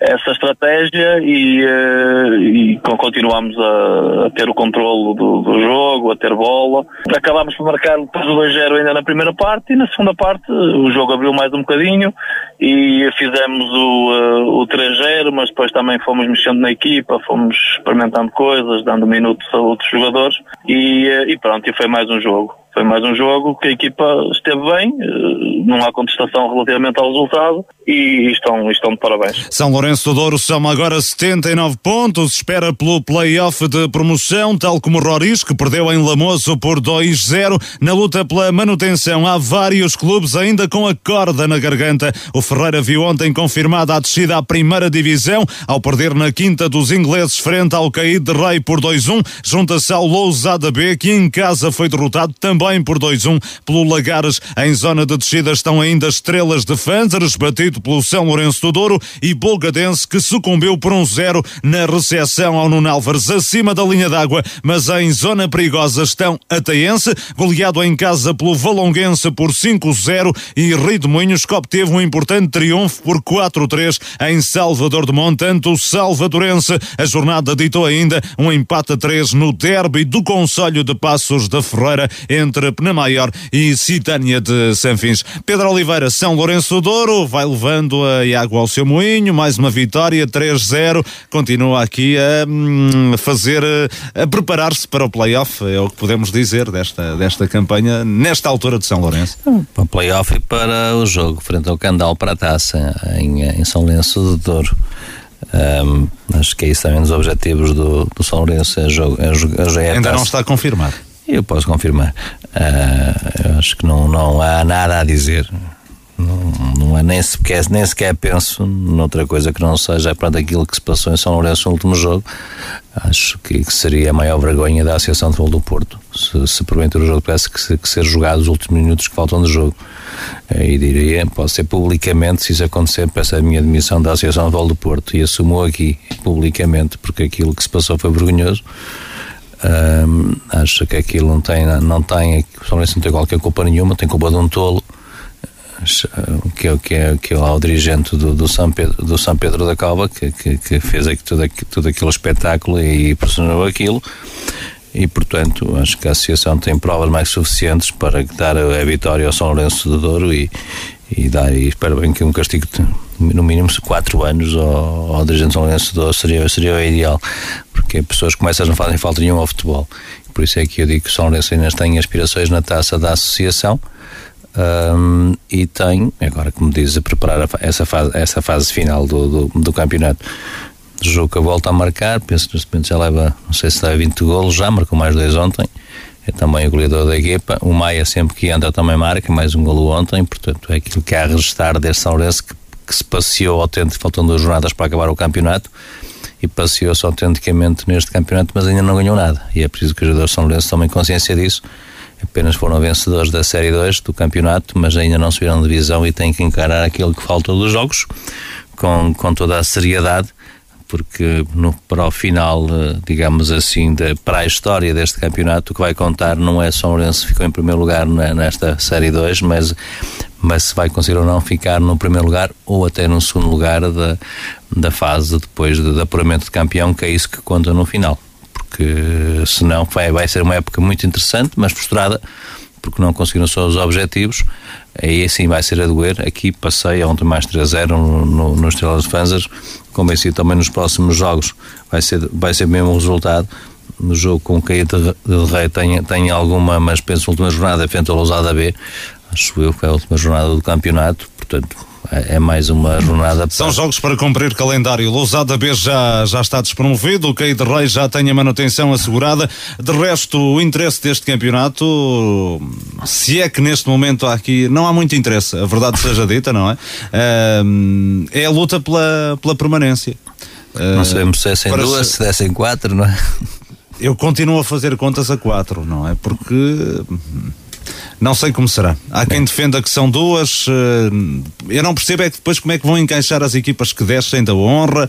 essa estratégia e, uh, e continuamos a, a, ter o controlo do, do, jogo, a ter bola. Acabámos por marcar depois o 2-0 ainda na primeira parte e na segunda parte o jogo abriu mais um bocadinho e fizemos o, uh, o 3-0, mas depois também fomos mexendo na equipa, fomos experimentando coisas, dando minutos a outros jogadores e, e pronto, e foi mais um jogo. Foi mais um jogo que a equipa esteve bem, eh, não há contestação relativamente ao resultado e estão, estão de parabéns. São Lourenço do Douro soma agora 79 pontos, espera pelo play-off de promoção, tal como Roriz, que perdeu em Lamoso por 2-0. Na luta pela manutenção, há vários clubes ainda com a corda na garganta. O Ferreira viu ontem confirmada a descida à primeira divisão, ao perder na quinta dos ingleses frente ao Caído de Rei por 2-1. Junta-se ao Lousada B, que em casa foi derrotado também também por 2-1 pelo Lagares. Em zona de descida estão ainda Estrelas de Fanzares, batido pelo São Lourenço do Douro e Bolgadense, que sucumbiu por 1-0 na recepção ao Nuno Álvares, acima da linha d'água, mas em zona perigosa estão Ataense, goleado em casa pelo Valonguense por 5-0 e Rio de que obteve um importante triunfo por 4-3 em Salvador de Montanto, Salvadorense. A jornada ditou ainda um empate a 3 no derby do Conselho de Passos da Ferreira entre entre Penamaior e Citânia de Sanfins. Pedro Oliveira, São Lourenço Douro, vai levando a água ao seu moinho, mais uma vitória, 3-0, continua aqui a hum, fazer, a preparar-se para o play-off, é o que podemos dizer desta, desta campanha, nesta altura de São Lourenço. Para o play-off e para o jogo, frente ao Candal para a Taça, em, em São Lourenço do Douro. Um, acho que é isso também dos objetivos do, do São Lourenço. É jogo, é, é Ainda não está confirmado. Eu posso confirmar. Uh, acho que não, não há nada a dizer. Não, não é nem sequer, nem sequer penso noutra coisa que não seja para aquilo que se passou em São Lourenço no último jogo. Acho que, que seria a maior vergonha da Associação de Futebol do Porto se, se porventura o jogo tivesse que que ser jogado os últimos minutos que faltam de jogo. E diria, pode ser publicamente, se isso acontecer, peço a minha admissão da Associação de Futebol do Porto e assumo aqui, publicamente, porque aquilo que se passou foi vergonhoso. Acho que aquilo não tem, não tem, pessoalmente não tem qualquer culpa nenhuma, tem culpa de um tolo que, é, que, é, que é lá o dirigente do, do, São Pedro, do São Pedro da Calva que, que, que fez aqui, tudo, tudo aquele espetáculo e pressionou aquilo. E portanto acho que a associação tem provas mais suficientes para dar a, a vitória ao São Lourenço do Douro e, e dar e espero bem que um castigo no mínimo 4 anos ao, ao dirigente São Lourenço do Douro seria, seria o ideal porque pessoas como essas não fazem falta nenhuma ao futebol. Por isso é que eu digo que o São Lourenço ainda tem aspirações na taça da associação um, e tem, agora como diz, a preparar essa fase, essa fase final do, do, do campeonato. Juca volta a marcar, penso que neste momento já leva, não sei se dá 20 golos, já marcou mais dois ontem. É também o goleador da equipa. O Maia, sempre que entra, também marca, mais um golo ontem. Portanto, é aquilo que há a registrar deste São Lourenço que, que se passeou autêntico, faltando duas jornadas para acabar o campeonato e passeou-se autenticamente neste campeonato, mas ainda não ganhou nada. E é preciso que os jogadores São Lourenço tomem consciência disso. Apenas foram vencedores da Série 2 do campeonato, mas ainda não subiram de divisão e têm que encarar aquilo que falta dos jogos com, com toda a seriedade porque no, para o final, eh, digamos assim, para a história deste campeonato, o que vai contar não é São Lourenço ficou em primeiro lugar na, nesta Série 2, mas, mas se vai conseguir ou não ficar no primeiro lugar ou até no segundo lugar da, da fase depois de, de apuramento de campeão, que é isso que conta no final. Porque senão vai, vai ser uma época muito interessante, mas frustrada, porque não conseguiram só os objetivos, aí assim vai ser a doer. Aqui passei ontem mais 3-0 no, no, no de Fanzas, convencido também nos próximos jogos vai ser, vai ser mesmo o resultado. No jogo com o Caia de Rei tem, tem alguma, mas penso última jornada frente ao Lousada B, acho eu que é a última jornada do campeonato, portanto é mais uma jornada. Para... São jogos para cumprir calendário. Lousada B já, já está despromovido, o Caio de Rei já tem a manutenção assegurada. De resto, o interesse deste campeonato, se é que neste momento há aqui, não há muito interesse, a verdade seja dita, não é? É a luta pela, pela permanência. Não sabemos se é sem duas, se é sem quatro, não é? Eu continuo a fazer contas a quatro, não é? Porque não sei como será. Há quem defenda que são duas. Eh, eu não percebo é que depois como é que vão encaixar as equipas que descem da honra,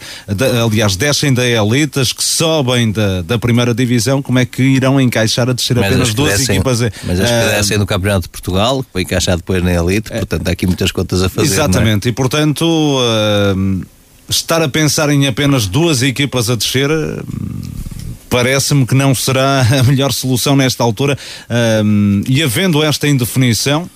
aliás, descem da elitas, que sobem da, da primeira divisão, como é que irão encaixar a descer mas apenas duas descem, equipas? Mas as que uh, descem do Campeonato de Portugal, que vai encaixar depois na elite, portanto há aqui muitas contas a fazer. É? Exatamente, é? e portanto. Estar a pensar em apenas duas equipas a descer parece-me que não será a melhor solução nesta altura. Um, e havendo esta indefinição,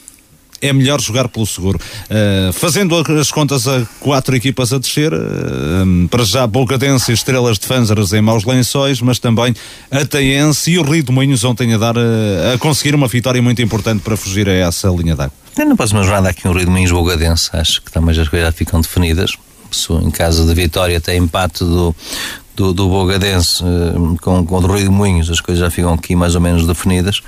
é melhor jogar pelo seguro. Uh, fazendo as contas a quatro equipas a descer, uh, para já Bocadense e Estrelas de Fanzaras em maus lençóis, mas também a Taense e o Rio de Moinhos ontem a, dar, uh, a conseguir uma vitória muito importante para fugir a essa linha d'água. Na próxima jornada aqui no Rio de Moinhos Bogadense, acho que também as coisas ficam definidas. Em caso de vitória, tem empate do, do, do Bogadense uh, com, com o Rio de Moinhos, as coisas já ficam aqui mais ou menos definidas.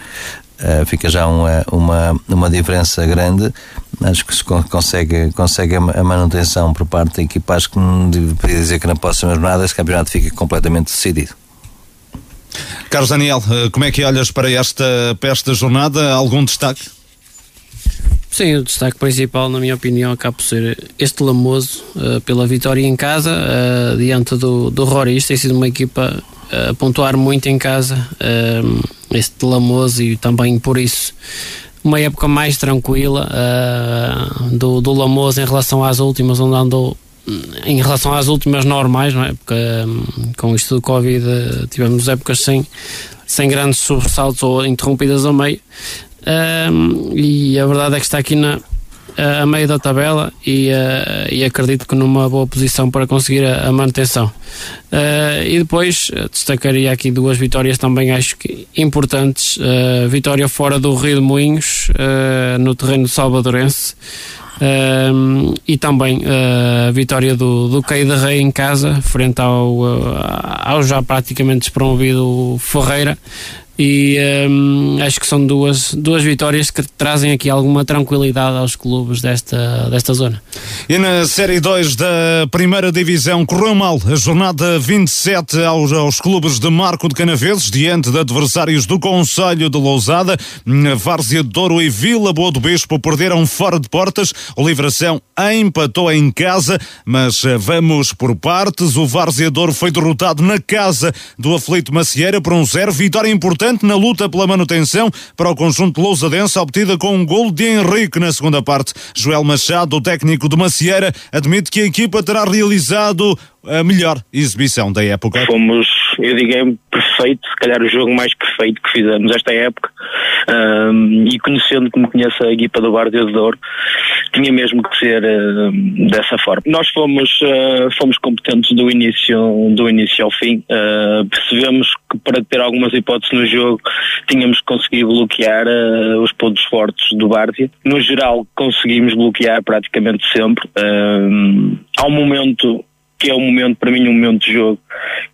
Uh, fica já uma, uma, uma diferença grande. Acho que se consegue, consegue a manutenção por parte da equipa. Acho que não deveria dizer que na próxima jornada esse campeonato fica completamente decidido. Carlos Daniel, eh, como é que olhas para esta, para esta jornada? Algum destaque? Sim, o destaque principal, na minha opinião, acaba por ser este Lamoso, uh, pela vitória em casa, uh, diante do, do Roriz. Tem sido uma equipa uh, a pontuar muito em casa, este Lamoso, e também por isso uma época mais tranquila do, do Lamoso em relação às últimas, onde andou em relação às últimas normais, não é? Porque um, com isto do Covid tivemos épocas sem, sem grandes sobressaltos ou interrompidas a meio. E a verdade é que está aqui na, a meio da tabela e, uh, e acredito que numa boa posição para conseguir a, a manutenção. Uh, e depois destacaria aqui duas vitórias também acho que importantes. Uh, vitória fora do Rio de Moinhos, no terreno salvadorense. e também a vitória do, do Caio de Rei em casa, frente ao, ao já praticamente despromovido Ferreira, e hum, acho que são duas, duas vitórias que trazem aqui alguma tranquilidade aos clubes desta, desta zona. E na Série 2 da Primeira Divisão correu mal a jornada 27 aos, aos clubes de Marco de Canaveses, diante de adversários do Conselho de Lousada, Várzea de Douro e Vila Boa do Bispo perderam fora de portas, o Livração empatou em casa, mas eh, vamos por partes, o Várzea de Douro foi derrotado na casa do Aflito Macieira por um zero, vitória importante importante na luta pela manutenção para o conjunto lousadense, obtida com um gol de Henrique na segunda parte. Joel Machado, o técnico de Macieira, admite que a equipa terá realizado a melhor exibição da época. Fomos, eu digo, é perfeito, se calhar o jogo mais perfeito que fizemos esta época. Um, e conhecendo como conheço a equipa do Bar de Douro, tinha mesmo que ser uh, dessa forma. Nós fomos, uh, fomos competentes do início, do início ao fim. Uh, percebemos que para ter algumas hipóteses no jogo tínhamos que conseguir bloquear uh, os pontos fortes do Várzea. No geral, conseguimos bloquear praticamente sempre. Há um momento que é um momento, para mim, um momento de jogo,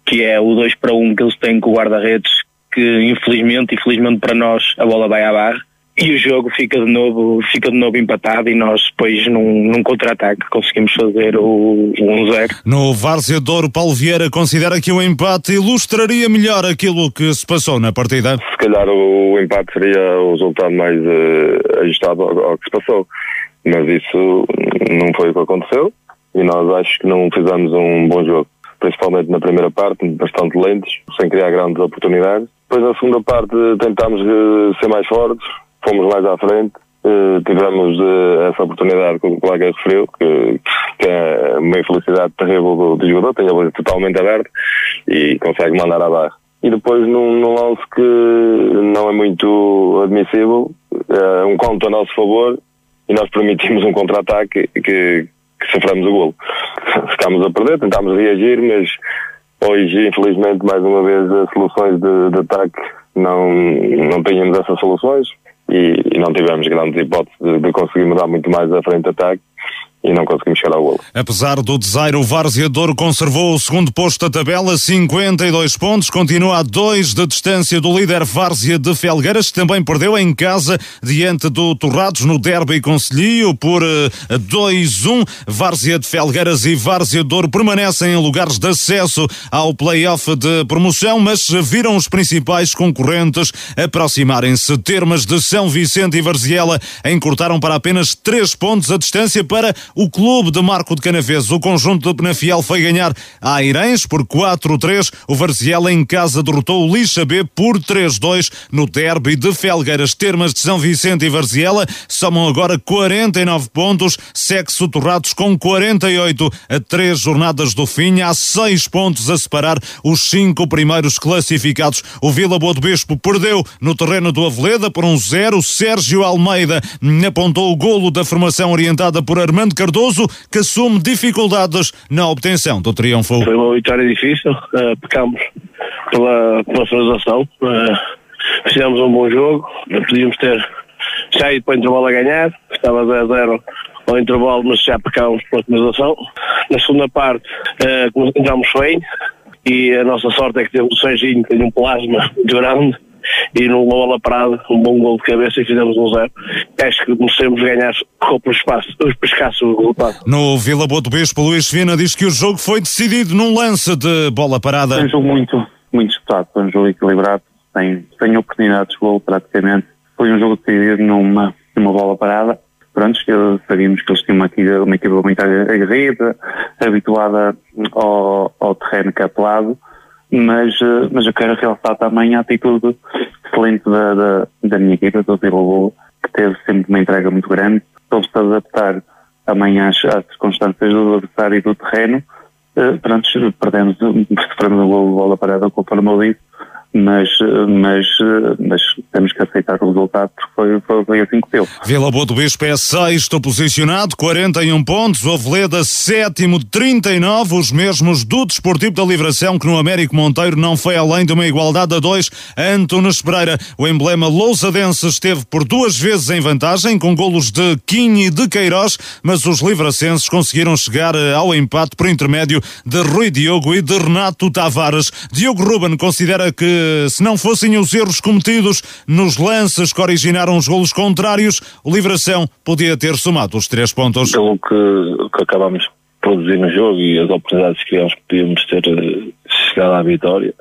que é o 2 para 1 um que eles têm com o guarda-redes, que infelizmente, infelizmente para nós, a bola vai à barra e o jogo fica de novo, fica de novo empatado e nós depois num, num contra-ataque conseguimos fazer o, o 1-0. No Várzea Douro, Paulo Vieira considera que o empate ilustraria melhor aquilo que se passou na partida? Se calhar o empate seria o resultado mais uh, ajustado ao, ao que se passou, mas isso não foi o que aconteceu e nós acho que não fizemos um bom jogo. principalmente na primeira parte, bastante lentos, sem criar grandes oportunidades. Depois na segunda parte tentámos uh, ser mais fortes, fomos mais à frente, uh, tivemos uh, essa oportunidade que o colega referiu, que, que é uma infelicidade terrível do, do jogador, tem a bola totalmente aberta e consegue mandar abaixo. E depois num, num lance que não é muito admissível, é um conto a nosso favor e nós permitimos um contra-ataque que, que sofremos o golo. Ficámos a perder, tentámos reagir, mas hoje, infelizmente, mais uma vez, as soluções de, de ataque não, não tínhamos essas soluções e, e não tivemos grandes hipóteses de, de conseguir mudar muito mais a frente de ataque e não conseguimos chegar ao golo. Apesar do desaire, o Várzea Douro conservou o segundo posto da tabela, 52 pontos, continua a dois de distância do líder Várzea de Felgueiras, que também perdeu em casa diante do Torrados no Derby Conselhio por 2-1. Várzea de Felgueiras e Várzea Douro permanecem em lugares de acesso ao play-off de promoção, mas viram os principais concorrentes aproximarem-se. Termas de São Vicente e Varziela encurtaram para apenas 3 pontos a distância para o clube de Marco de Canaveses. O conjunto de Penafiel foi ganhar a Airens por 4-3. O Varziela em casa derrotou o Lixa B por 3-2 no derby de Felgueiras. Termas de São Vicente e Varziela somam agora 49 pontos. Sexo Torrados com 48 a três jornadas do fim. Há seis pontos a separar os cinco primeiros classificados. O Vila Boa do Bispo perdeu no terreno do Aveleda por um zero. Sérgio Almeida apontou o golo da formação orientada por Armando Cardoso, que assume dificuldades na obtenção do triunfo. Foi uma vitória difícil, uh, pecamos pela, pela finalização, uh, fizemos um bom jogo, podíamos ter saído para o intervalo a ganhar, estava 0 a 0 ao intervalo, mas já pecámos pela finalização. Na segunda parte, uh, entramos bem e a nossa sorte é que temos o Serginho, que tem um plasma muito grande e no bola parada, um bom gol de cabeça e fizemos um zero. Acho que merecemos ganhar com o espaço, o escasso resultado. No Vila Boa do Bispo, Luís Vina diz que o jogo foi decidido num lance de bola parada. Foi um jogo muito, muito disputado, foi um jogo equilibrado, sem, sem oportunidades de gol praticamente. Foi um jogo decidido numa, numa bola parada. Pronto, sabíamos que eles tinham uma equipa, uma equipa muito aguerrida, habituada ao, ao terreno capelado mas, mas eu quero realçar também a atitude excelente da, da, da minha equipa, do Vila que teve sempre uma entrega muito grande, soube-se adaptar também às, às circunstâncias do adversário e do terreno. Uh, pronto, perdemos, sofremos um gol de bola parada com o Parmalice, mas, mas, mas temos que aceitar o resultado porque foi, foi, assim que deu. Vila Boa do Bispo é sexto posicionado, 41 pontos, o Aveleda sétimo, 39, os mesmos do Desportivo da Livração que no Américo Monteiro não foi além de uma igualdade a dois. Antunes Pereira, o emblema lousadense esteve por duas vezes em vantagem com golos de Quim e de Queiroz, mas os livracenses conseguiram chegar ao empate por intermédio de Rui Diogo e de Renato Tavares. Diogo Ruben considera que se não fossem os erros cometidos nos lances que originaram os golos contrários, o Livração podia ter somado os três pontos. Pelo que, que acabamos de produzir no jogo e as oportunidades que tivemos, podíamos ter eh, chegado à vitória.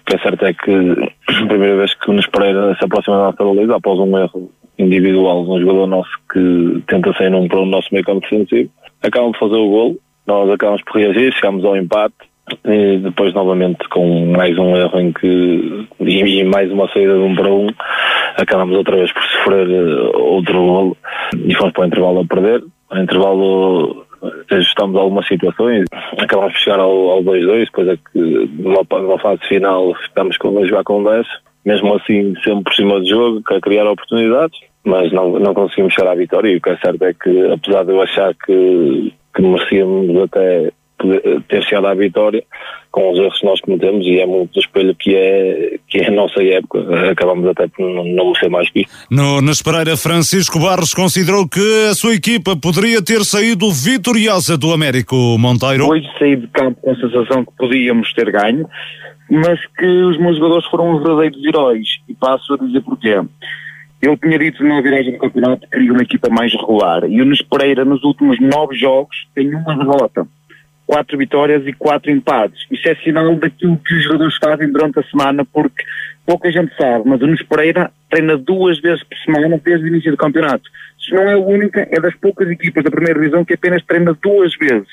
O que é certo é que a primeira vez que Nunes Pereira se aproxima da nossa baliza, após um erro individual de um jogador nosso que tenta sair num para o nosso meio campo defensivo, acabam de fazer o golo, nós acabamos por reagir, chegamos ao empate, e depois novamente com mais um erro em que e, mais uma saída de um para um acabamos outra vez por sofrer eh, outro golo. E fomos para o intervalo a perder. No intervalo ajustamos algumas situações. Acabamos por chegar ao 2-2 depois é que fase final ficamos com, a jogar com 10 mesmo assim sempre por cima do jogo a criar oportunidades. Mas não, não conseguimos chegar à vitória. E o que é certo é que apesar de eu achar que, que merecíamos até ter chegado à vitória com os erros que nós cometemos e é muito do espelho que é, que é a nossa época. Acabamos até por não, não ser mais que isso. No Nas Pereira, Francisco Barros considerou que a sua equipa poderia ter saído vitoriosa do Américo Monteiro. Hoje saí de campo com a sensação que podíamos ter ganho, mas que os meus jogadores foram os verdadeiros heróis. E passo a dizer porquê. Eu tinha dito na viragem do campeonato que queria uma equipa mais regular. E o Nes Pereira, nos últimos nove jogos, tem uma derrota quatro vitórias e quatro empates. Isso é sinal daquilo que os jogadores fazem durante a semana, porque pouca gente sabe, mas o Nunes Pereira treina duas vezes por semana desde o início do campeonato. Se não é a única, é das poucas equipas da primeira divisão que apenas treina duas vezes.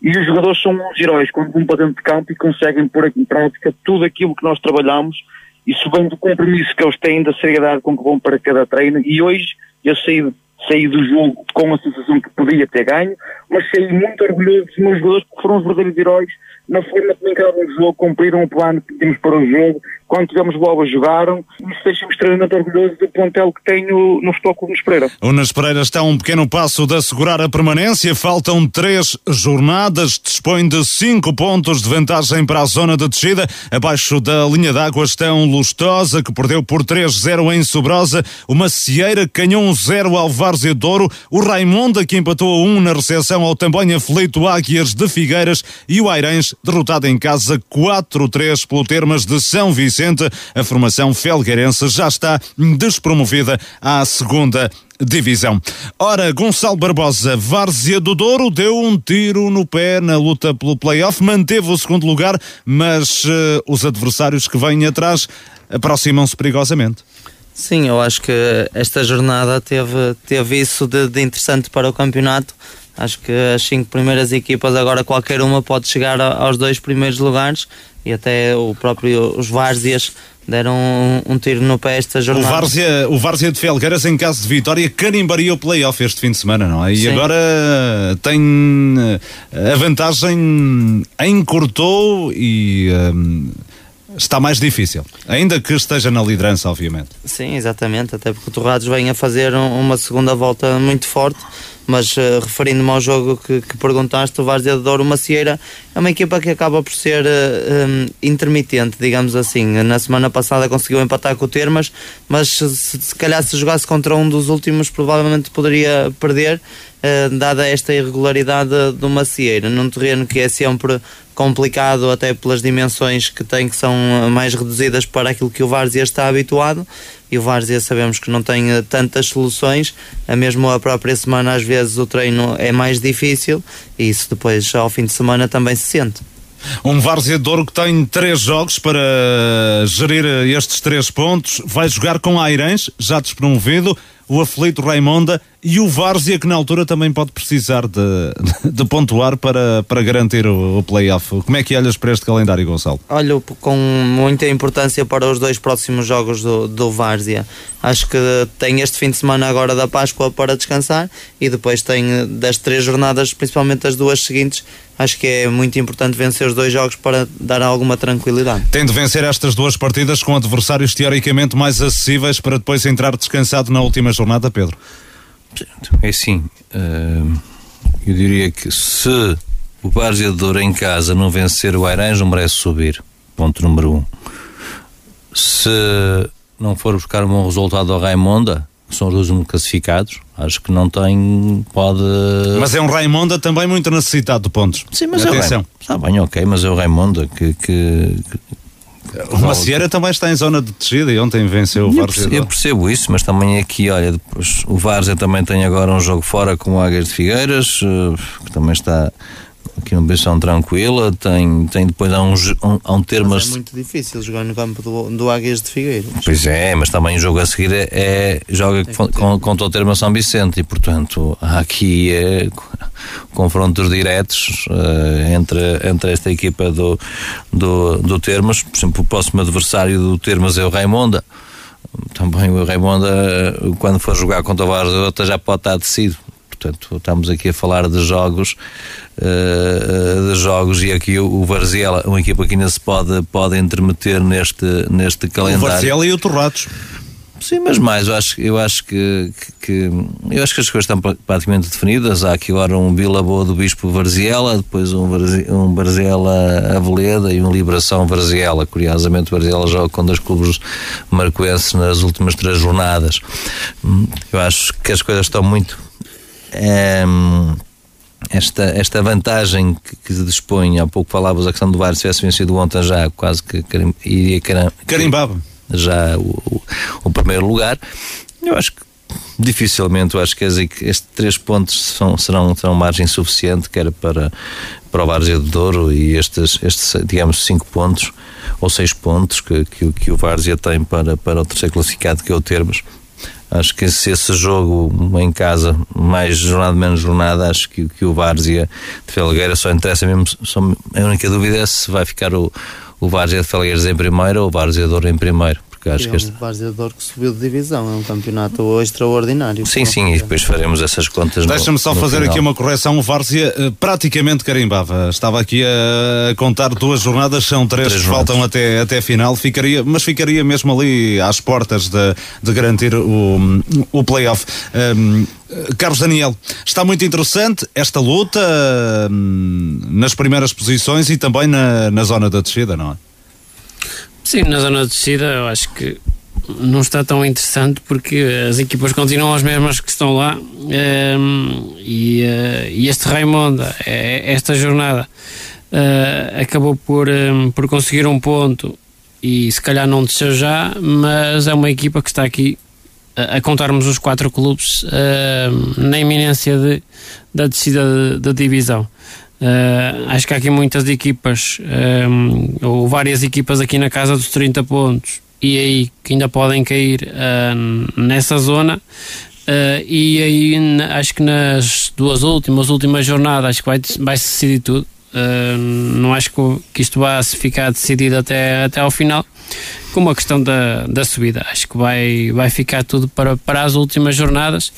E os jogadores são uns heróis quando vão para dentro de campo e conseguem pôr em prática tudo aquilo que nós trabalhamos. Isso vem do compromisso que eles têm, da seriedade com que vão para cada treino. E hoje eu saí, saí do jogo com a sensação que podia ter ganho, mas saí muito orgulhoso dos meus jogadores porque foram os verdadeiros heróis na forma como encararam o jogo, cumpriram o plano que tínhamos para o jogo, quando tivemos bola jogaram, isso deixa-me extremamente orgulhoso do plantel que tenho no Futebol Clube Nunes Pereira. O Nunes Pereira está a um pequeno passo de assegurar a permanência, faltam três jornadas, dispõe de cinco pontos de vantagem para a zona de descida, abaixo da linha d'água estão Lustosa, que perdeu por 3-0 em Sobrosa, o Macieira ganhou um 0 ao Várzea Douro, o Raimonda que empatou a 1 na recepção ao também aflito Águias de Figueiras. E o Airães derrotado em casa 4-3 pelo Termas de São Vicente. A formação felgueirense já está despromovida à segunda divisão. Ora, Gonçalo Barbosa, Várzea do Douro, deu um tiro no pé na luta pelo play-off, manteve o segundo lugar, mas uh, os adversários que vêm atrás aproximam-se perigosamente. Sim, eu acho que esta jornada teve, teve isso de, de interessante para o campeonato. Acho que as cinco primeiras equipas, agora qualquer uma pode chegar aos dois primeiros lugares e até o próprio os Várzeas deram um, um, tiro no pé esta jornada. O Várzea, o Várzea de Felgueiras, em caso de vitória, carimbaria o play-off este fim de semana, não é? E Sim. agora tem eh, a vantagem encurtou e. Um, está mais difícil, ainda que esteja na liderança, obviamente. Sim, exatamente, até porque o Torrados vem a fazer uma segunda volta muito forte mas uh, referindo-me ao jogo que, que perguntaste, o Várzea de Douro Macieira é uma equipa que acaba por ser uh, intermitente, digamos assim. Na semana passada conseguiu empatar com o Termas, mas se, se calhar se jogasse contra um dos últimos, provavelmente poderia perder, uh, dada esta irregularidade do Macieira, num terreno que é sempre complicado até pelas dimensões que tem que são mais reduzidas para aquilo que o Várzea está habituado e o Várzea sabemos que não tem eh, tantas soluções, mesmo a própria semana às vezes o treino é mais difícil e isso depois ao fim de semana também se sente. Um Várzea Douro que tem três jogos para gerir estes três pontos. Vai jogar com Airães, já despromovido, o aflito Raimonda e o Várzea, que na altura também pode precisar de, de pontuar para, para garantir o, o play-off. Como é que olhas para este calendário, Gonçalo? Olho com muita importância para os dois próximos jogos do, do Várzea. Acho que tem este fim de semana agora da Páscoa para descansar e depois tem das três jornadas, principalmente as duas seguintes, acho que é muito importante vencer os dois jogos para dar alguma tranquilidade. Tem de vencer estas duas partidas com adversários teoricamente mais acessíveis para depois entrar descansado na última jornada, Pedro? É assim, uh, eu diria que se o Várzea de Douro em casa não vencer o Airães, merece subir. Ponto número um. Se não for buscar um bom resultado ao Raimonda, que são os dois classificados, acho que não tem, pode... Mas é um Raimonda também muito necessitado de pontos. Sim, mas Atenção. é o Está bem, ok, mas é o Raimonda que, que, o Macieira também está em zona de descida e ontem venceu o Várzea. Eu, percebo isso, mas também aqui, olha, depois, o Várzea também tem agora um jogo fora com o Águias de Figueiras, eh, que também está aqui uma posição tranquila, tem, tem depois há um, um, há um termo. Mas é muito difícil jogar no campo do, do Águias de Figueiras. Pois é, mas também o jogo a seguir é, é joga com, contra o termo São Vicente e portanto há aqui é, confrontos diretos uh, entre, entre esta equipa do, do, do Termas, por exemplo o próximo adversário do Termas é o Raimonda também o Raimonda quando for jogar contra o Vargas já pode estar decidido Portanto, estamos aqui a falar de jogos, uh, de jogos e aqui o, o Varzela, uma equipa que ainda se pode, pode intermeter neste, neste calendário. O Varzela e o Torrados. Sim, mas mais, eu acho, eu acho que, que, eu acho que as coisas estão praticamente definidas. Há aqui agora um Vila Boa do Bispo Varziela, depois um, um Aveleda e um Liberação Varziela. Curiosamente, Varziela joga com dois clubes marcoenses nas últimas três jornadas. Hum, eu acho que as coisas estão muito um, esta, esta vantagem que, que dispõe, há pouco falavas a questão do VAR, se tivesse vencido ontem já quase que carim, iria carim, carimbava já o, o, o, primeiro lugar. Eu acho que dificilmente, eu acho que estes três pontos são, serão, terão margem suficiente, quer para, para o Várzea de Douro e estes, estes, digamos, cinco pontos ou seis pontos que, que, que o Várzea tem para, para o terceiro classificado, que é o Termos Acho que se esse jogo em casa, mais jornada menos jornada, acho que, que o Várzea de Felgueira só interessa mesmo. Só, a única dúvida é se vai ficar o, o Várzea de Felgueiras em primeiro ou o Várzea de Ouro em primeiro porque acho é que este... um Varzeador que subiu de divisão, é um campeonato extraordinário. Sim, sim, e depois faremos essas contas. Deixa-me só fazer final. aqui uma correção. O Várzea uh, praticamente carimbava. Estava aqui a contar duas jornadas, são três, três que faltam até, até a final, ficaria, mas ficaria mesmo ali às portas de, de garantir o, o playoff. Um, Carlos Daniel, está muito interessante esta luta um, nas primeiras posições e também na, na zona da descida, não é? Sim, na zona de descida eu acho que não está tão interessante porque as equipas continuam as mesmas que estão lá um, e, uh, e, este Raimonda, esta jornada, uh, acabou por, um, por conseguir um ponto e se calhar não desceu já, mas é uma equipa que está aqui a, a contarmos os quatro clubes uh, na iminência de, da descida da divisão. Uh, acho que há aqui muitas equipas, um, ou várias equipas aqui na casa dos 30 pontos, e aí que ainda podem cair uh, nessa zona. Uh, e aí acho que nas duas últimas, últimas jornadas, acho que vai, vai se decidir tudo. não acho que, isto vá ficar decidido até, até ao final com uma questão da, da subida. Acho que vai, vai ficar tudo para, para as últimas jornadas.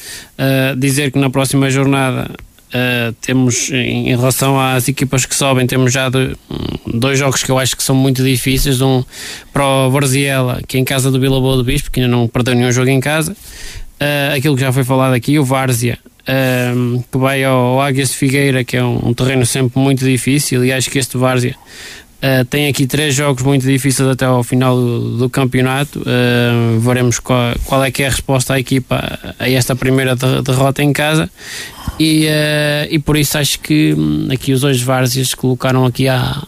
dizer que na próxima jornada Uh, temos em, relação às equipas que sobem, temos já de, um, dois jogos que eu acho que são muito difíceis. Um para o Varziela, que é em casa do Vila Boa do Bispo, que ainda não perdeu nenhum jogo em casa. Uh, aquilo que já foi falado aqui, o Várzea, uh, que vai ao, ao Águias de Figueira, que é um, um, terreno sempre muito difícil, e acho que este Várzea Uh, tem aqui três jogos muito difíceis até ao final do, do campeonato. Uh, veremos qual, qual, é que é a resposta à equipa a esta primeira derrota em casa. E, uh, e por isso acho que hum, aqui os dois várzeas colocaram aqui a,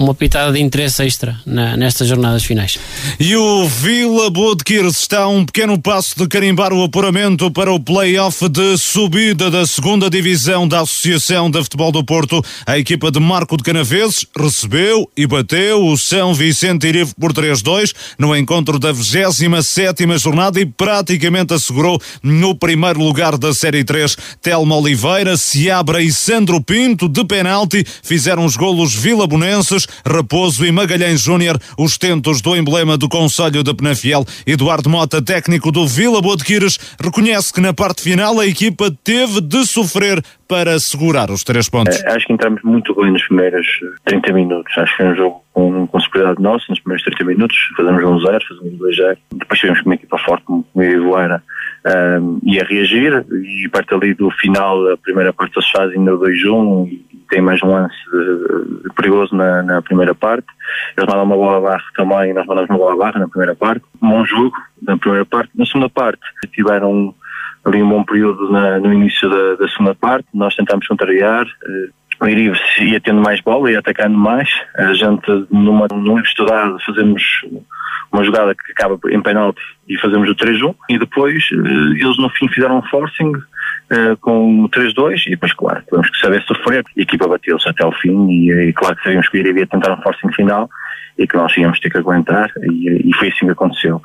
uma pitada de interesse extra na, nestas jornadas finais. E o Vila Boa de está a um pequeno passo de carimbar o apuramento para o play-off de subida da segunda divisão da Associação de Futebol do Porto. A equipa de Marco de Canaveses recebeu e bateu o São Vicente Irivo por 3-2 no encontro da 27 jornada e praticamente assegurou no primeiro lugar da Série 3. Telmo Oliveira, Seabra e Sandro Pinto de penalti fizeram os golos vilabonenses Raposo e Magalhães Júnior, os tentos do emblema do Conselho de Penafiel. Eduardo Mota, técnico do Vila Boa de Quires, reconhece que na parte final a equipa teve de sofrer para segurar os três pontos. É, acho que entramos muito bem nos primeiros 30 minutos. Acho que foi um jogo com, com superioridade nossa nos primeiros 30 minutos. Fazemos um zero, fazemos um 2 0 Depois tivemos uma equipa forte como o Ivoeira um, ia reagir e parte ali do final, a primeira parte eles fazem ainda 2-1 e tem mais um lance perigoso na, na, primeira parte. Eles mandam uma bola barra também, nós mandamos uma bola barra na primeira parte. Bom jogo na primeira parte. Na segunda parte tiveram ali um bom período na, no início da, da, segunda parte. Nós tentámos contrariar. Uh, o Iribe ia tendo mais bola e atacando mais. A gente, numa, num estudado, fazemos uma jogada que acaba em penalti e fazemos o 3-1 e depois uh, eles no fim fizeram um forcing uh, com o 3-2 e depois claro, temos que saber sofrer a equipa bateu-se até ao fim e, e claro que sabíamos que o Iribe ia tentar um forcing final e que nós íamos ter que aguentar e, e foi assim que aconteceu.